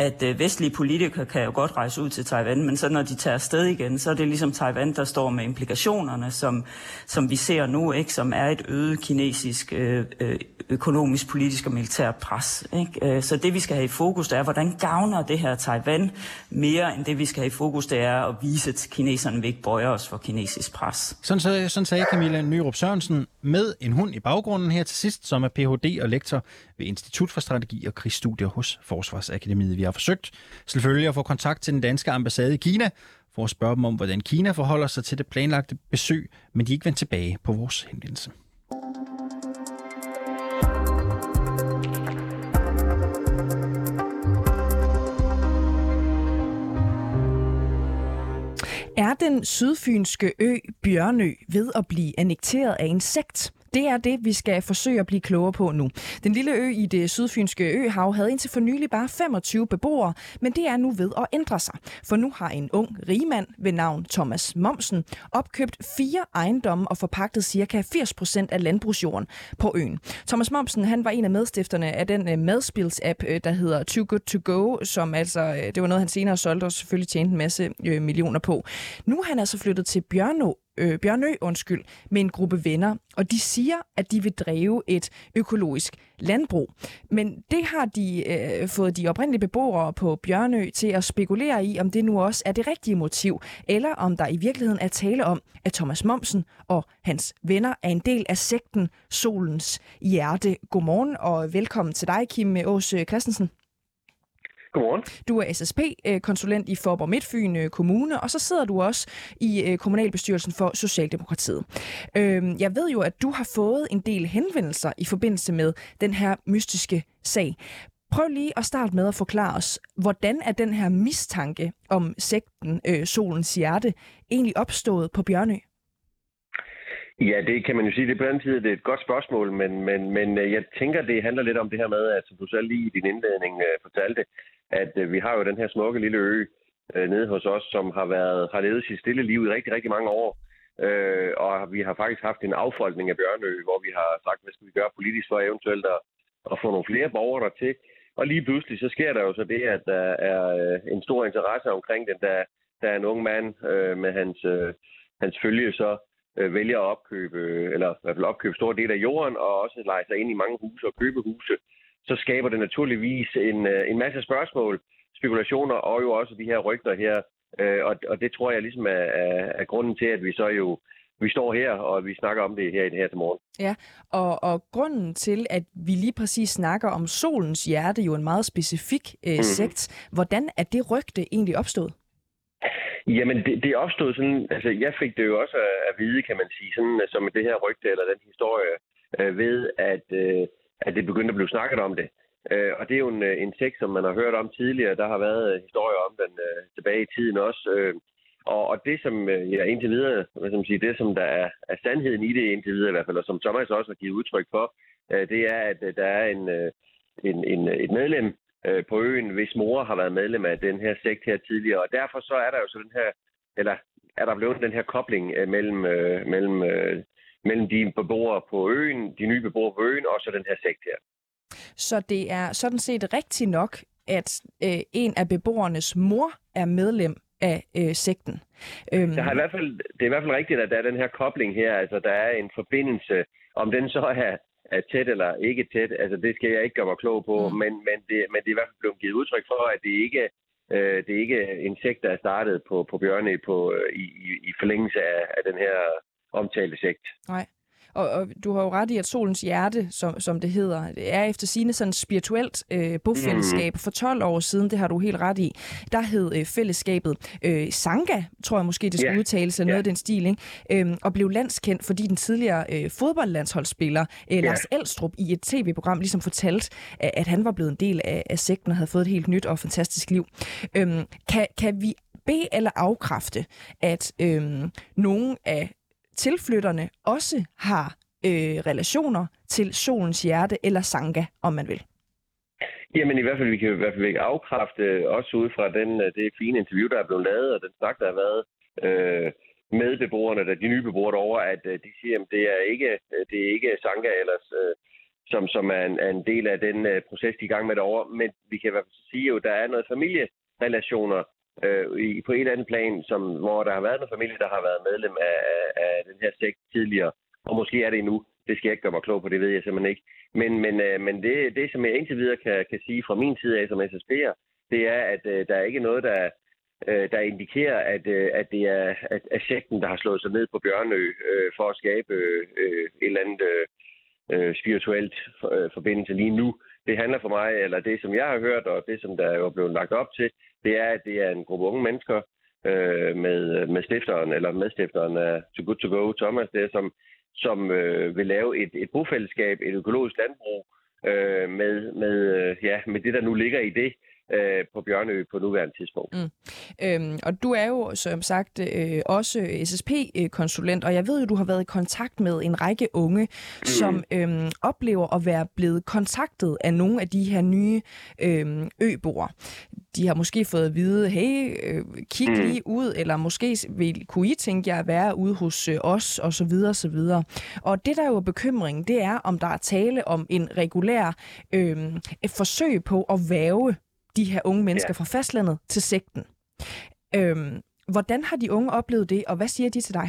at øh, vestlige politikere kan jo godt rejse ud til Taiwan, men så når de tager afsted igen, så er det ligesom Taiwan, der står med implikationerne, som, som vi ser nu, ikke, som er et øget kinesisk øh, øh økonomisk, politisk og militær pres. Ikke? Øh, så det, vi skal have i fokus, det er, hvordan gavner det her Taiwan mere, end det, vi skal have i fokus, det er at vise, at kineserne vil ikke bøje os for kinesisk pres. Sådan, sådan sagde Camilla Nyrup Sørensen med en hund i baggrunden her til sidst, som er Ph.D. og lektor ved Institut for Strategi og Krigsstudier hos Forsvarsakademiet. Vi har forsøgt selvfølgelig at få kontakt til den danske ambassade i Kina, for at spørge dem om, hvordan Kina forholder sig til det planlagte besøg, men de er ikke vendt tilbage på vores henvendelse. Er den sydfynske ø Bjørnø ved at blive annekteret af en insekt? Det er det, vi skal forsøge at blive klogere på nu. Den lille ø i det sydfynske øhav havde indtil for nylig bare 25 beboere, men det er nu ved at ændre sig. For nu har en ung rigmand ved navn Thomas Momsen opkøbt fire ejendomme og forpagtet ca. 80% af landbrugsjorden på øen. Thomas Momsen han var en af medstifterne af den øh, madspils-app, øh, der hedder Too Good To Go, som altså, øh, det var noget, han senere solgte og selvfølgelig tjente en masse millioner på. Nu er han altså flyttet til Bjørnå øh, Bjørnø undskyld, med en gruppe venner, og de siger, at de vil drive et økologisk landbrug. Men det har de øh, fået de oprindelige beboere på Bjørnø til at spekulere i, om det nu også er det rigtige motiv, eller om der i virkeligheden er tale om, at Thomas Momsen og hans venner er en del af sekten Solens Hjerte. Godmorgen og velkommen til dig, Kim Aas Christensen. Godmorgen. Du er SSP-konsulent i Forborg Midtfyn øh, Kommune, og så sidder du også i øh, kommunalbestyrelsen for Socialdemokratiet. Øhm, jeg ved jo, at du har fået en del henvendelser i forbindelse med den her mystiske sag. Prøv lige at starte med at forklare os, hvordan er den her mistanke om sekten øh, Solens Hjerte egentlig opstået på Bjørnø? Ja, det kan man jo sige. Det er på den tid det er et godt spørgsmål, men, men, men jeg tænker, det handler lidt om det her med, at som du selv lige i din indledning uh, fortalte, at øh, vi har jo den her smukke lille ø øh, nede hos os, som har været har levet sit stille liv i rigtig, rigtig mange år. Øh, og vi har faktisk haft en affolkning af Bjørnø, hvor vi har sagt, hvad skal vi gøre politisk for eventuelt at, at få nogle flere borgere der til. Og lige pludselig så sker der jo så det, at der er øh, en stor interesse omkring den, der, der er en ung mand øh, med hans, øh, hans følge så øh, vælger at opkøbe, øh, eller i hvert fald opkøbe store dele af jorden, og også lege sig ind i mange huse og købe huse så skaber det naturligvis en, øh, en masse spørgsmål, spekulationer og jo også de her rygter her. Øh, og, og det tror jeg ligesom er, er, er grunden til, at vi så jo vi står her, og vi snakker om det her, her til morgen. Ja, og, og grunden til, at vi lige præcis snakker om solens hjerte, jo en meget specifik øh, mm. sekt. Hvordan er det rygte egentlig opstået? Jamen, det, det opstod sådan, altså jeg fik det jo også at, at vide, kan man sige, sådan som det her rygte eller den historie, øh, ved at øh, at det begyndte at blive snakket om det. Øh, og det er jo en, øh, en tekst, som man har hørt om tidligere. Der har været øh, historier om den øh, tilbage i tiden også. Øh, og, og det, som øh, ja, indtil videre, hvad skal man sige, det, som der er, er sandheden i det indtil videre i hvert fald, og som Thomas også har givet udtryk for, øh, det er, at øh, der er en, øh, en, en, et medlem øh, på øen, hvis mor har været medlem af den her sekt her tidligere. Og derfor så er der jo så den her, eller er der blevet den her kobling øh, mellem, øh, mellem øh, mellem de beboere på øen, de nye beboere på øen, og så den her sekt her. Så det er sådan set rigtigt nok, at øh, en af beboernes mor er medlem af øh, sekten. Øhm. Det, har i hvert fald, det er i hvert fald rigtigt, at der er den her kobling her, altså der er en forbindelse, om den så er, er tæt eller ikke tæt, altså det skal jeg ikke gøre mig klog på, mm. men, men, det, men det er i hvert fald blevet givet udtryk for, at det ikke øh, det er ikke en sekt, der er startet på, på Bjørne på, øh, i, i forlængelse af, af den her omtalte sekt. Nej. Og, og du har jo ret i, at solens hjerte, som, som det hedder, det er efter sine sådan spirituelt øh, bofællesskab. Mm. For 12 år siden, det har du helt ret i, der hed øh, fællesskabet øh, Sanga, tror jeg måske, det skulle yeah. udtales, eller yeah. noget af den stil, ikke? Øhm, og blev landskendt, fordi den tidligere øh, fodboldlandsholdsspiller øh, yeah. Lars Elstrup i et tv-program ligesom fortalte, at han var blevet en del af, af sekten og havde fået et helt nyt og fantastisk liv. Øhm, kan, kan vi bede eller afkræfte, at øhm, nogle af tilflytterne også har øh, relationer til solens hjerte eller sanga, om man vil. Jamen i hvert fald, vi kan i hvert fald ikke afkræfte, øh, også ud fra den, øh, det fine interview, der er blevet lavet, og den snak, der har været øh, med beboerne, der, de nye beboere derovre, at øh, de siger, at det er ikke, øh, det er ikke Sanga ellers, øh, som, som er, en, er en del af den øh, proces, de er i gang med derovre. Men vi kan i hvert fald sige, at der er noget familierelationer øh, i, på et eller andet plan, som, hvor der har været en familie, der har været medlem af, af den her sekt tidligere, og måske er det endnu. Det skal jeg ikke gøre mig klog på, det ved jeg simpelthen ikke. Men, men, øh, men det, det, som jeg indtil videre kan, kan sige fra min side af som SSB'er, det er, at øh, der er ikke noget, der, øh, der indikerer, at, øh, at det er at, at sekten, der har slået sig ned på Bjørnø øh, for at skabe øh, et eller andet øh, øh spirituelt for, øh, forbindelse lige nu. Det handler for mig, eller det som jeg har hørt, og det som der er blevet lagt op til, det er, at det er en gruppe unge mennesker øh, med, med stifteren, eller medstifteren af Too Good To Go, Thomas, det er, som, som øh, vil lave et, et bofællesskab, et økologisk landbrug, øh, med, med, øh, ja, med det, der nu ligger i det øh, på Bjørnø på nuværende tidspunkt. Mm. Øhm, og du er jo som sagt øh, også SSP-konsulent, og jeg ved jo, du har været i kontakt med en række unge, mm. som øh, oplever at være blevet kontaktet af nogle af de her nye øh, øboere. De har måske fået at vide, hey, øh, kig mm. lige ud, eller måske vil, kunne I tænke jer at være ude hos øh, os, og så videre, og så videre. Og det, der er jo bekymringen, det er, om der er tale om en regulær øh, forsøg på at væve de her unge mennesker ja. fra fastlandet til sekten. Øhm, hvordan har de unge oplevet det, og hvad siger de til dig?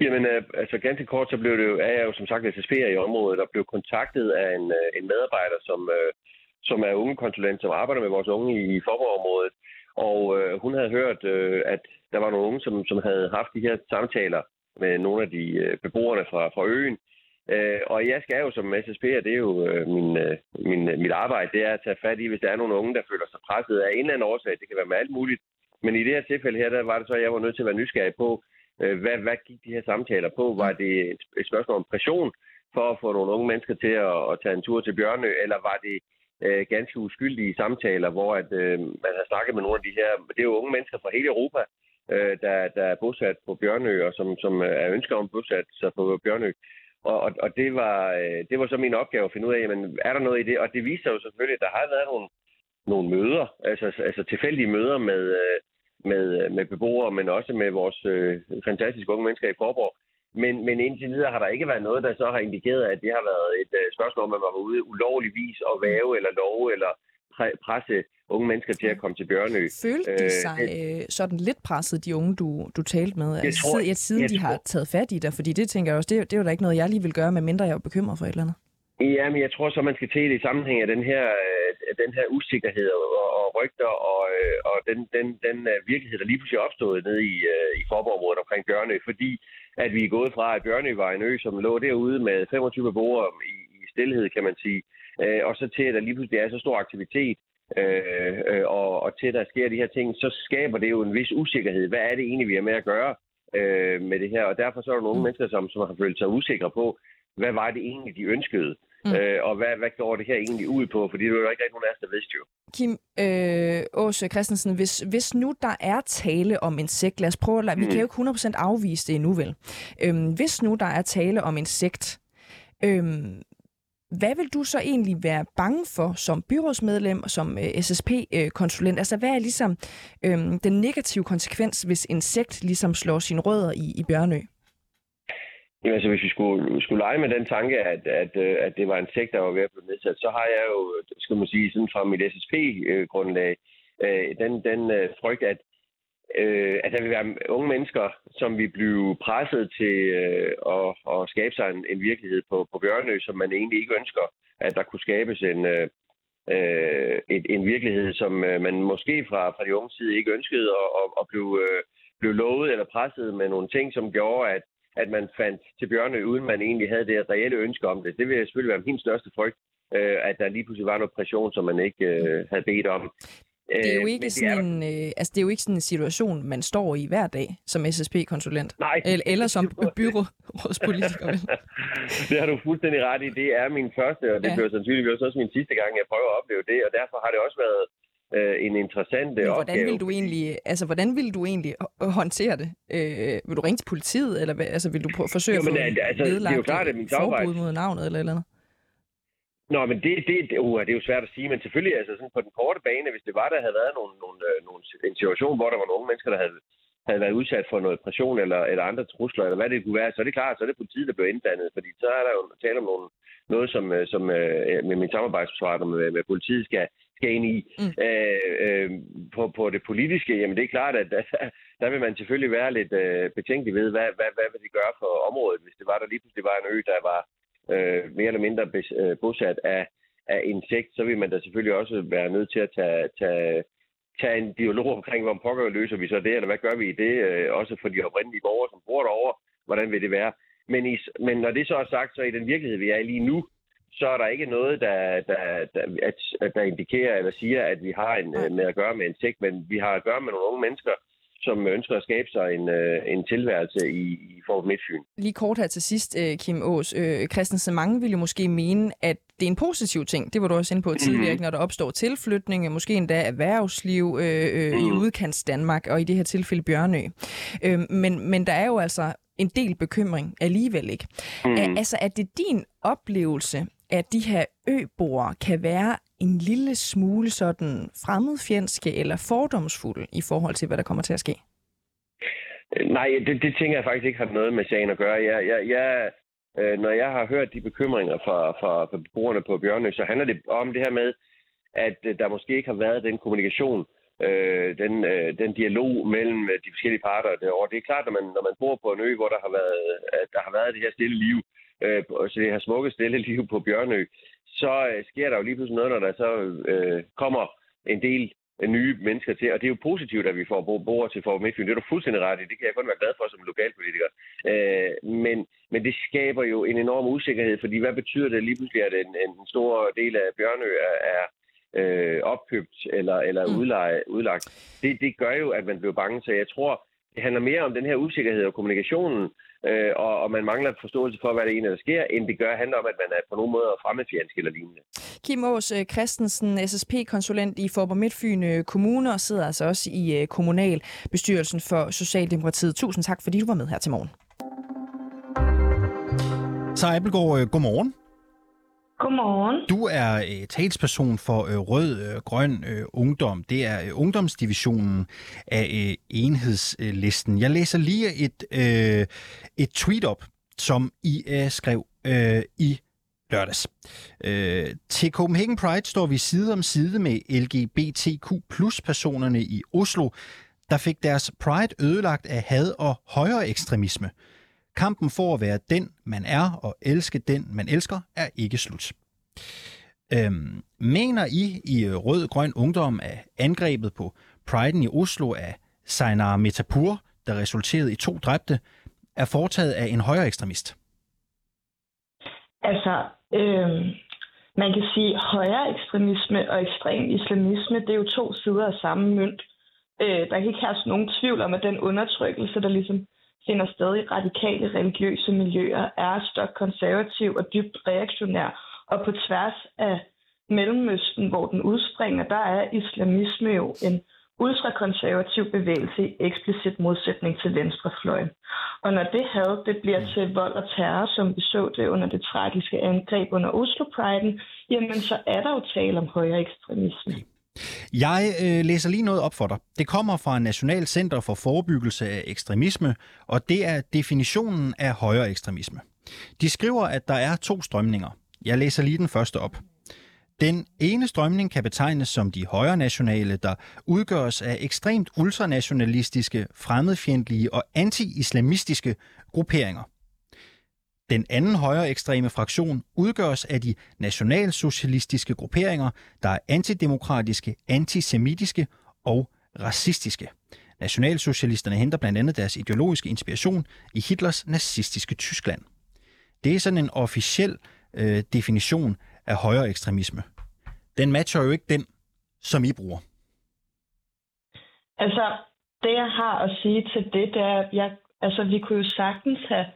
Jamen, øh, altså ganske kort, så blev det jo, er jeg jo som sagt SSP'er i området, og blev kontaktet af en, øh, en medarbejder, som, øh, som er ungekonsulent, som arbejder med vores unge i Forborg-området. Og øh, hun havde hørt, øh, at der var nogle unge, som, som havde haft de her samtaler med nogle af de øh, beboerne fra, fra øen, Øh, og jeg skal jo som SSP, og det er jo øh, min, øh, min, øh, mit arbejde, det er at tage fat i, hvis der er nogle unge, der føler sig presset af en eller anden årsag. Det kan være med alt muligt. Men i det her tilfælde her, der var det så, at jeg var nødt til at være nysgerrig på, øh, hvad, hvad gik de her samtaler på? Var det et, et spørgsmål om pression for at få nogle unge mennesker til at, at tage en tur til Bjørnø, eller var det øh, ganske uskyldige samtaler, hvor at, øh, man har snakket med nogle af de her, det er jo unge mennesker fra hele Europa, øh, der, der er bosat på Bjørnø, og som, som er ønsker om bosat sig på Bjørnø. Og, og, og det, var, øh, det var så min opgave at finde ud af, jamen, er der noget i det? Og det viser jo selvfølgelig, at der har været nogle, nogle møder, altså, altså tilfældige møder med, øh, med, øh, med beboere, men også med vores øh, fantastiske unge mennesker i Forborg. Men, men indtil videre har der ikke været noget, der så har indikeret, at det har været et øh, spørgsmål om, at man var ude ulovligvis og væve eller love eller presse unge mennesker til at komme til Bjørnø. Følte de øh, sig øh, sådan lidt presset, de unge, du, du talte med? Jeg altså, tror, siden, siden jeg de tror. har taget fat i dig? Fordi det tænker jeg også, det, det er jo da ikke noget, jeg lige vil gøre, medmindre jeg er bekymret for et eller andet. Ja, men jeg tror så, man skal til det i sammenhæng af den her, øh, den her usikkerhed og, og rygter og, øh, og den, den, den virkelighed, der lige pludselig er opstået nede i, i Forborg-området omkring Bjørnø, fordi at vi er gået fra, at Bjørnø var en ø, som lå derude med 25 beboere i, i stillhed, kan man sige, og så til, at der lige pludselig er så stor aktivitet, øh, øh, og, og til der sker de her ting, så skaber det jo en vis usikkerhed. Hvad er det egentlig, vi har med at gøre øh, med det her? Og derfor så er der nogle mm. mennesker, som, som har følt sig usikre på, hvad var det egentlig, de ønskede? Mm. Øh, og hvad, hvad går det her egentlig ud på? Fordi det er jo ikke nogen af os, der vidste jo. Kim øh, Åse Christensen, hvis, hvis nu der er tale om en sekt, lad os prøve at lade, mm. vi kan jo ikke 100% afvise det endnu vel. Øh, hvis nu der er tale om en sekt, øh, hvad vil du så egentlig være bange for som byrådsmedlem og som øh, SSP-konsulent? Øh, altså, hvad er ligesom øh, den negative konsekvens, hvis en sekt ligesom slår sine rødder i, i Bjørnø? Jamen, altså, hvis vi skulle, skulle lege med den tanke, at, at, øh, at det var en sekt, der var ved at blive nedsat, så har jeg jo, skal man sige, sådan fra mit SSP-grundlag, øh, den, den frygt, at øh, at der vil være unge mennesker, som vil blive presset til øh, at, at skabe sig en, en virkelighed på, på Bjørnø, som man egentlig ikke ønsker, at der kunne skabes en, øh, øh et, en virkelighed, som øh, man måske fra, fra de unge side ikke ønskede at, at, at blive, øh, blive lovet eller presset med nogle ting, som gjorde, at, at man fandt til Bjørnø, uden man egentlig havde det reelle ønske om det. Det vil selvfølgelig være min største frygt, øh, at der lige pludselig var noget pression, som man ikke øh, havde bedt om. Det er jo ikke sådan en, øh, altså det er jo ikke sådan en situation, man står i hver dag som SSP-konsulent. Nej. Eller, eller som byrådspolitiker. det har du fuldstændig ret i. Det er min første, og det ja. bliver sandsynligvis også min sidste gang, jeg prøver at opleve det, og derfor har det også været øh, en interessant Men hvordan opgave. Vil du egentlig, altså, hvordan vil du egentlig håndtere det? Øh, vil du ringe til politiet, eller altså, vil du prøve, forsøge jo, men, at få altså, det er jo klart, at min forbud mod navnet eller eller andet? Nå, men det, det, det, uh, det er jo svært at sige, men selvfølgelig altså sådan på den korte bane, hvis det var, der havde været nogle, nogle, øh, nogle, en situation, hvor der var nogle mennesker, der havde, havde været udsat for noget pression eller, eller andre trusler, eller hvad det kunne være, så er det klart, så er det politiet, der bliver indblandet, fordi så er der jo tale om nogle, noget, som, øh, som øh, med min samarbejdspartner med, med politiet skal, skal ind i. Mm. Øh, øh, på, på det politiske, jamen det er klart, at der, der vil man selvfølgelig være lidt øh, betænkelig ved, hvad, hvad, hvad vil det gøre for området, hvis det var der lige pludselig var en ø, der var øh, mere eller mindre øh, bosat af, af insekt, så vil man da selvfølgelig også være nødt til at tage, tage, tage en dialog omkring, hvor pokker løser vi så det, eller hvad gør vi i det, øh, også for de oprindelige borgere, som bor derovre, hvordan vil det være. Men, i, men når det så er sagt, så i den virkelighed, vi er lige nu, så er der ikke noget, der, der, der, at, der indikerer eller siger, at vi har en, med at gøre med insekt, men vi har at gøre med nogle unge mennesker, som ønsker at skabe sig en, øh, en tilværelse i, i Fort Midtfyn. Lige kort her til sidst, øh, Kim Aas. Øh, Christensen, mange vil jo måske mene, at det er en positiv ting. Det var du også inde på tidligere, mm. når der opstår tilflytning, måske endda erhvervsliv øh, øh, mm. i udkants Danmark, og i det her tilfælde Bjørnø. Øh, men, men der er jo altså en del bekymring alligevel ikke. Mm. Altså, er det din oplevelse, at de her øboere kan være en lille smule sådan fremmedfjendske eller fordomsfulde i forhold til, hvad der kommer til at ske? Nej, det, det tænker jeg faktisk ikke har noget med sagen at gøre. Jeg, jeg, jeg, øh, når jeg har hørt de bekymringer fra, fra, fra beboerne på Bjørnø, så handler det om det her med, at øh, der måske ikke har været den kommunikation, øh, den, øh, den dialog mellem øh, de forskellige parter derovre. Det er klart, når man, når man bor på en ø, hvor der har været, øh, der har været det her stille liv, øh, så det her smukke stille liv på Bjørnø, så øh, sker der jo lige pludselig noget, når der så øh, kommer en del nye mennesker til. Og det er jo positivt, at vi får borgere til for Midtfyn. Det er du fuldstændig ret i. Det kan jeg kun være glad for som lokalpolitiker. Øh, men, men det skaber jo en enorm usikkerhed, fordi hvad betyder det lige pludselig, at en, en stor del af Bjørnø er, er øh, opkøbt eller, eller mm. udleje, udlagt? Det, det gør jo, at man bliver bange. Så jeg tror, det handler mere om den her usikkerhed og kommunikationen, øh, og, og man mangler forståelse for, hvad det egentlig der sker, end det gør handler om, at man er på nogen måde fremmedfjendsk eller lignende. Kim Aas øh, Christensen, SSP-konsulent i Forborg Midtfyn øh, Kommune, og sidder altså også i øh, kommunalbestyrelsen for Socialdemokratiet. Tusind tak, fordi du var med her til morgen. Så Appelgaard, godmorgen. Godmorgen. Du er øh, talsperson for øh, Rød-Grøn øh, øh, Ungdom. Det er øh, ungdomsdivisionen af øh, enhedslisten. Jeg læser lige et, øh, et tweet op, som I øh, skrev øh, i lørdags. Øh, til Copenhagen Pride står vi side om side med LGBTQ plus personerne i Oslo, der fik deres pride ødelagt af had og højere ekstremisme. Kampen for at være den, man er, og elske den, man elsker, er ikke slut. Øhm, mener I i øh, Rød-Grøn Ungdom, at angrebet på Priden i Oslo af Seinar Metapur, der resulterede i to dræbte, er foretaget af en højere ekstremist? Altså, øh, man kan sige, højere ekstremisme og ekstrem islamisme, det er jo to sider af samme mønt. Øh, der kan ikke herske nogen tvivl om, at den undertrykkelse, der ligesom finder sted i radikale religiøse miljøer, er stok konservativ og dybt reaktionær. Og på tværs af Mellemøsten, hvor den udspringer, der er islamisme jo en ultrakonservativ bevægelse i eksplicit modsætning til venstrefløjen. Og når det had det bliver til vold og terror, som vi så det under det tragiske angreb under Oslo Priden, jamen så er der jo tale om højere ekstremisme. Jeg øh, læser lige noget op for dig. Det kommer fra National Center for Forebyggelse af Ekstremisme, og det er definitionen af højere ekstremisme. De skriver, at der er to strømninger. Jeg læser lige den første op. Den ene strømning kan betegnes som de højre nationale, der udgøres af ekstremt ultranationalistiske, fremmedfjendtlige og anti-islamistiske grupperinger. Den anden højre ekstreme fraktion udgøres af de nationalsocialistiske grupperinger, der er antidemokratiske, antisemitiske og racistiske. Nationalsocialisterne henter blandt andet deres ideologiske inspiration i Hitlers nazistiske Tyskland. Det er sådan en officiel øh, definition af højre ekstremisme. Den matcher jo ikke den, som I bruger. Altså, det jeg har at sige til det, det er, at jeg, altså, vi kunne jo sagtens have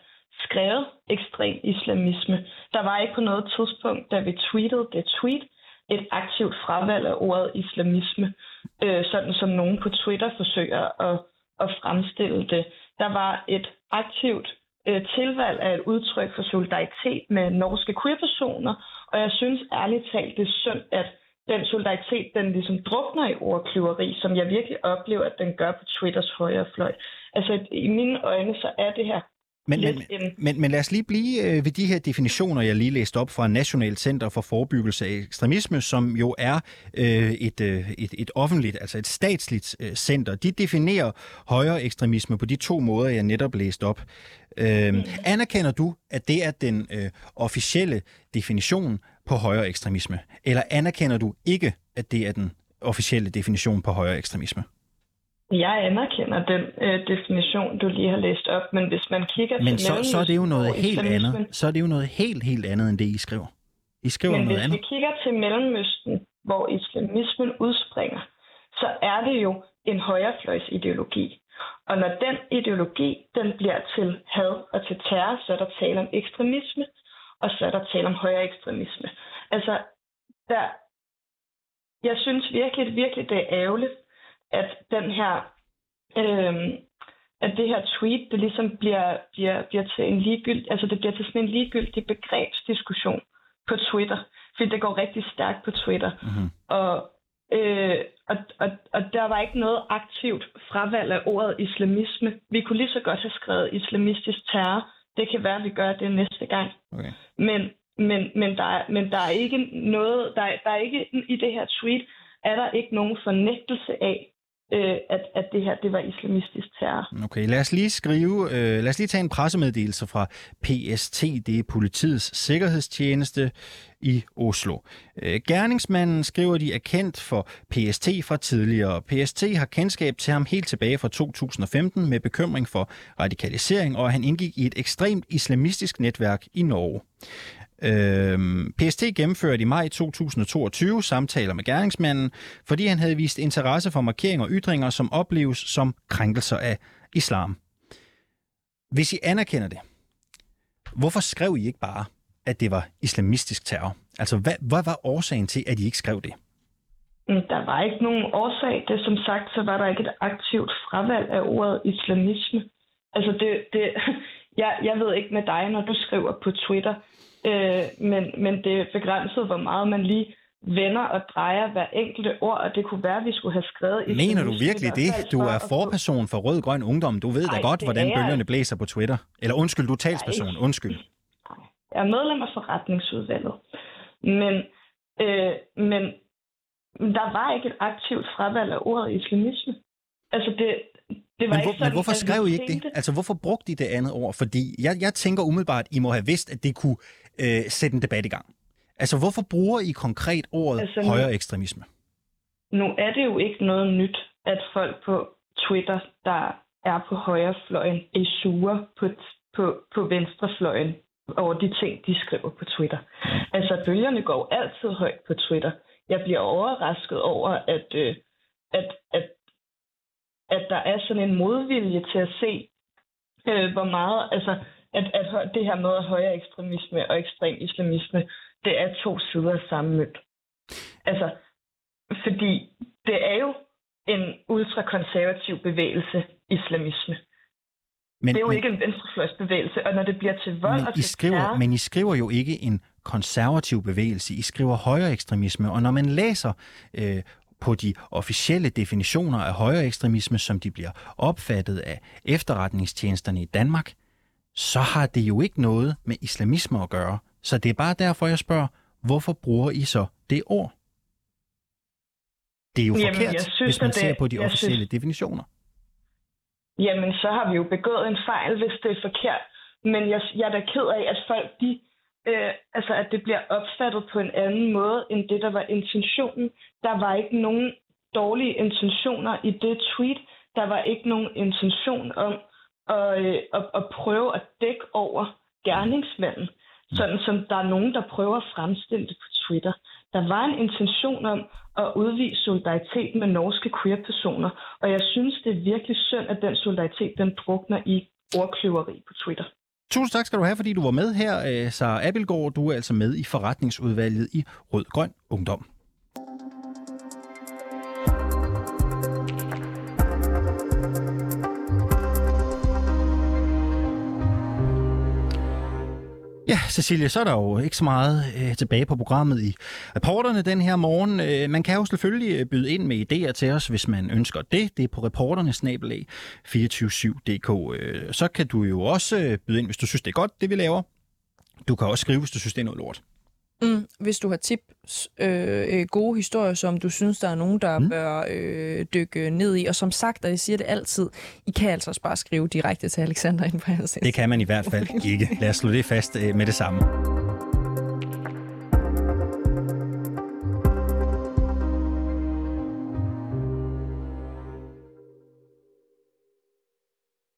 skrevet ekstrem islamisme. Der var ikke på noget tidspunkt, da vi tweetede det tweet, et aktivt fravalg af ordet islamisme, øh, sådan som nogen på Twitter forsøger at, at fremstille det. Der var et aktivt øh, tilvalg af et udtryk for solidaritet med norske queer-personer, og jeg synes ærligt talt, det er synd, at den solidaritet, den ligesom drukner i ordklyveri, som jeg virkelig oplever, at den gør på Twitters højre fløj. Altså i mine øjne, så er det her men, men, men, men lad os lige blive øh, ved de her definitioner, jeg lige læste op fra Nationalt Center for Forebyggelse af Ekstremisme, som jo er øh, et, øh, et, et offentligt, altså et statsligt øh, center. De definerer højere ekstremisme på de to måder, jeg netop læste op. Øh, mm. Anerkender du, at det er den øh, officielle definition på højere ekstremisme? Eller anerkender du ikke, at det er den officielle definition på højere ekstremisme? Jeg anerkender den øh, definition, du lige har læst op, men hvis man kigger men til så, så er det jo noget helt andet. Så er det jo noget helt, helt andet, end det, I skriver. I skriver men noget hvis andet. vi kigger til Mellemøsten, hvor islamismen udspringer, så er det jo en højrefløjsideologi. Og når den ideologi, den bliver til had og til terror, så er der tale om ekstremisme, og så er der tale om højere ekstremisme. Altså, der, jeg synes virkelig, virkelig, det er ærgerligt, at den her, øhm, at det her tweet, det ligesom bliver, bliver, bliver til en ligegyld, altså det bliver til sådan en ligegyldig begrebsdiskussion på Twitter, fordi det går rigtig stærkt på Twitter. Mm-hmm. Og, øh, og, og, og der var ikke noget aktivt fravalg af ordet islamisme. Vi kunne lige så godt have skrevet islamistisk terror. Det kan være, at vi gør det næste gang. Okay. Men, men, men, der er, men der er ikke noget, der er, der er ikke i det her tweet, er der ikke nogen fornægtelse af, øh, at, at det her det var islamistisk terror. Okay, lad os lige skrive, øh, lad os lige tage en pressemeddelelse fra PST, det er politiets sikkerhedstjeneste i Oslo. Øh, gerningsmanden skriver, de er kendt for PST fra tidligere. PST har kendskab til ham helt tilbage fra 2015 med bekymring for radikalisering, og han indgik i et ekstremt islamistisk netværk i Norge. Øhm, PST gennemførte i maj 2022 samtaler med gerningsmanden, fordi han havde vist interesse for markeringer og ytringer, som opleves som krænkelser af islam. Hvis I anerkender det, hvorfor skrev I ikke bare, at det var islamistisk terror? Altså, hvad, hvad var årsagen til, at I ikke skrev det? Mm, der var ikke nogen årsag. Det som sagt, så var der ikke et aktivt fravalg af ordet islamisme. Altså, det, det, jeg, jeg ved ikke med dig, når du skriver på Twitter, Øh, men, men det er begrænset, hvor meget man lige vender og drejer hver enkelte ord, og det kunne være, at vi skulle have skrevet... I Mener du virkelig det? Du er forperson for Rød Grøn Ungdom. Du ved Ej, da godt, hvordan bølgerne blæser på Twitter. Eller undskyld, du er talsperson. Undskyld. Jeg er medlem af forretningsudvalget. Men, øh, men der var ikke et aktivt fravalg af ordet islamisme. Altså, det, det var men, hvor, ikke sådan, men hvorfor skrev I ikke det? Altså, hvorfor brugte I det andet ord? Fordi jeg, jeg tænker umiddelbart, I må have vidst, at det kunne øh, sætte en debat i gang. Altså, hvorfor bruger I konkret ordet altså, højere ekstremisme? Nu er det jo ikke noget nyt, at folk på Twitter, der er på højrefløjen, er sure på, på, på venstrefløjen over de ting, de skriver på Twitter. Altså, bølgerne går altid højt på Twitter. Jeg bliver overrasket over, at, øh, at, at, at der er sådan en modvilje til at se, øh, hvor meget, altså, at, at det her med at højere ekstremisme og ekstrem islamisme, det er to sider af samme mønt. Altså, fordi det er jo en ultrakonservativ bevægelse, islamisme. Men, det er jo men, ikke en venstrefløjsbevægelse, og når det bliver til vold men og til I skriver, terror... Men I skriver jo ikke en konservativ bevægelse, I skriver højere ekstremisme, og når man læser øh, på de officielle definitioner af højere ekstremisme, som de bliver opfattet af efterretningstjenesterne i Danmark, så har det jo ikke noget med islamisme at gøre. Så det er bare derfor, jeg spørger, hvorfor bruger I så det ord? Det er jo Jamen, forkert, synes, hvis man det, ser på de officielle synes, definitioner. Jamen, så har vi jo begået en fejl, hvis det er forkert. Men jeg, jeg er da ked af, at folk, de, øh, altså at det bliver opfattet på en anden måde, end det, der var intentionen. Der var ikke nogen dårlige intentioner i det tweet. Der var ikke nogen intention om og, øh, og, og prøve at dække over gerningsmanden, sådan som der er nogen, der prøver at fremstille det på Twitter. Der var en intention om at udvise solidaritet med norske queer-personer, og jeg synes, det er virkelig synd, at den solidaritet, den drukner i ordkløveri på Twitter. Tusind tak skal du have, fordi du var med her, øh, Sara Abelgaard. Du er altså med i forretningsudvalget i Rød Grøn Ungdom. Ja, Cecilie, så er der jo ikke så meget øh, tilbage på programmet i reporterne den her morgen. Øh, man kan jo selvfølgelig øh, byde ind med idéer til os, hvis man ønsker det. Det er på reporternesnabelag247.dk. Øh, så kan du jo også øh, byde ind, hvis du synes, det er godt, det vi laver. Du kan også skrive, hvis du synes, det er noget lort. Mm, hvis du har tips, øh, øh, gode historier, som du synes, der er nogen, der mm. bør øh, dykke ned i. Og som sagt, og jeg siger det altid, I kan altså også bare skrive direkte til Alexander ind på hans Det kan man i hvert fald ikke. Lad os slå det fast øh, med det samme.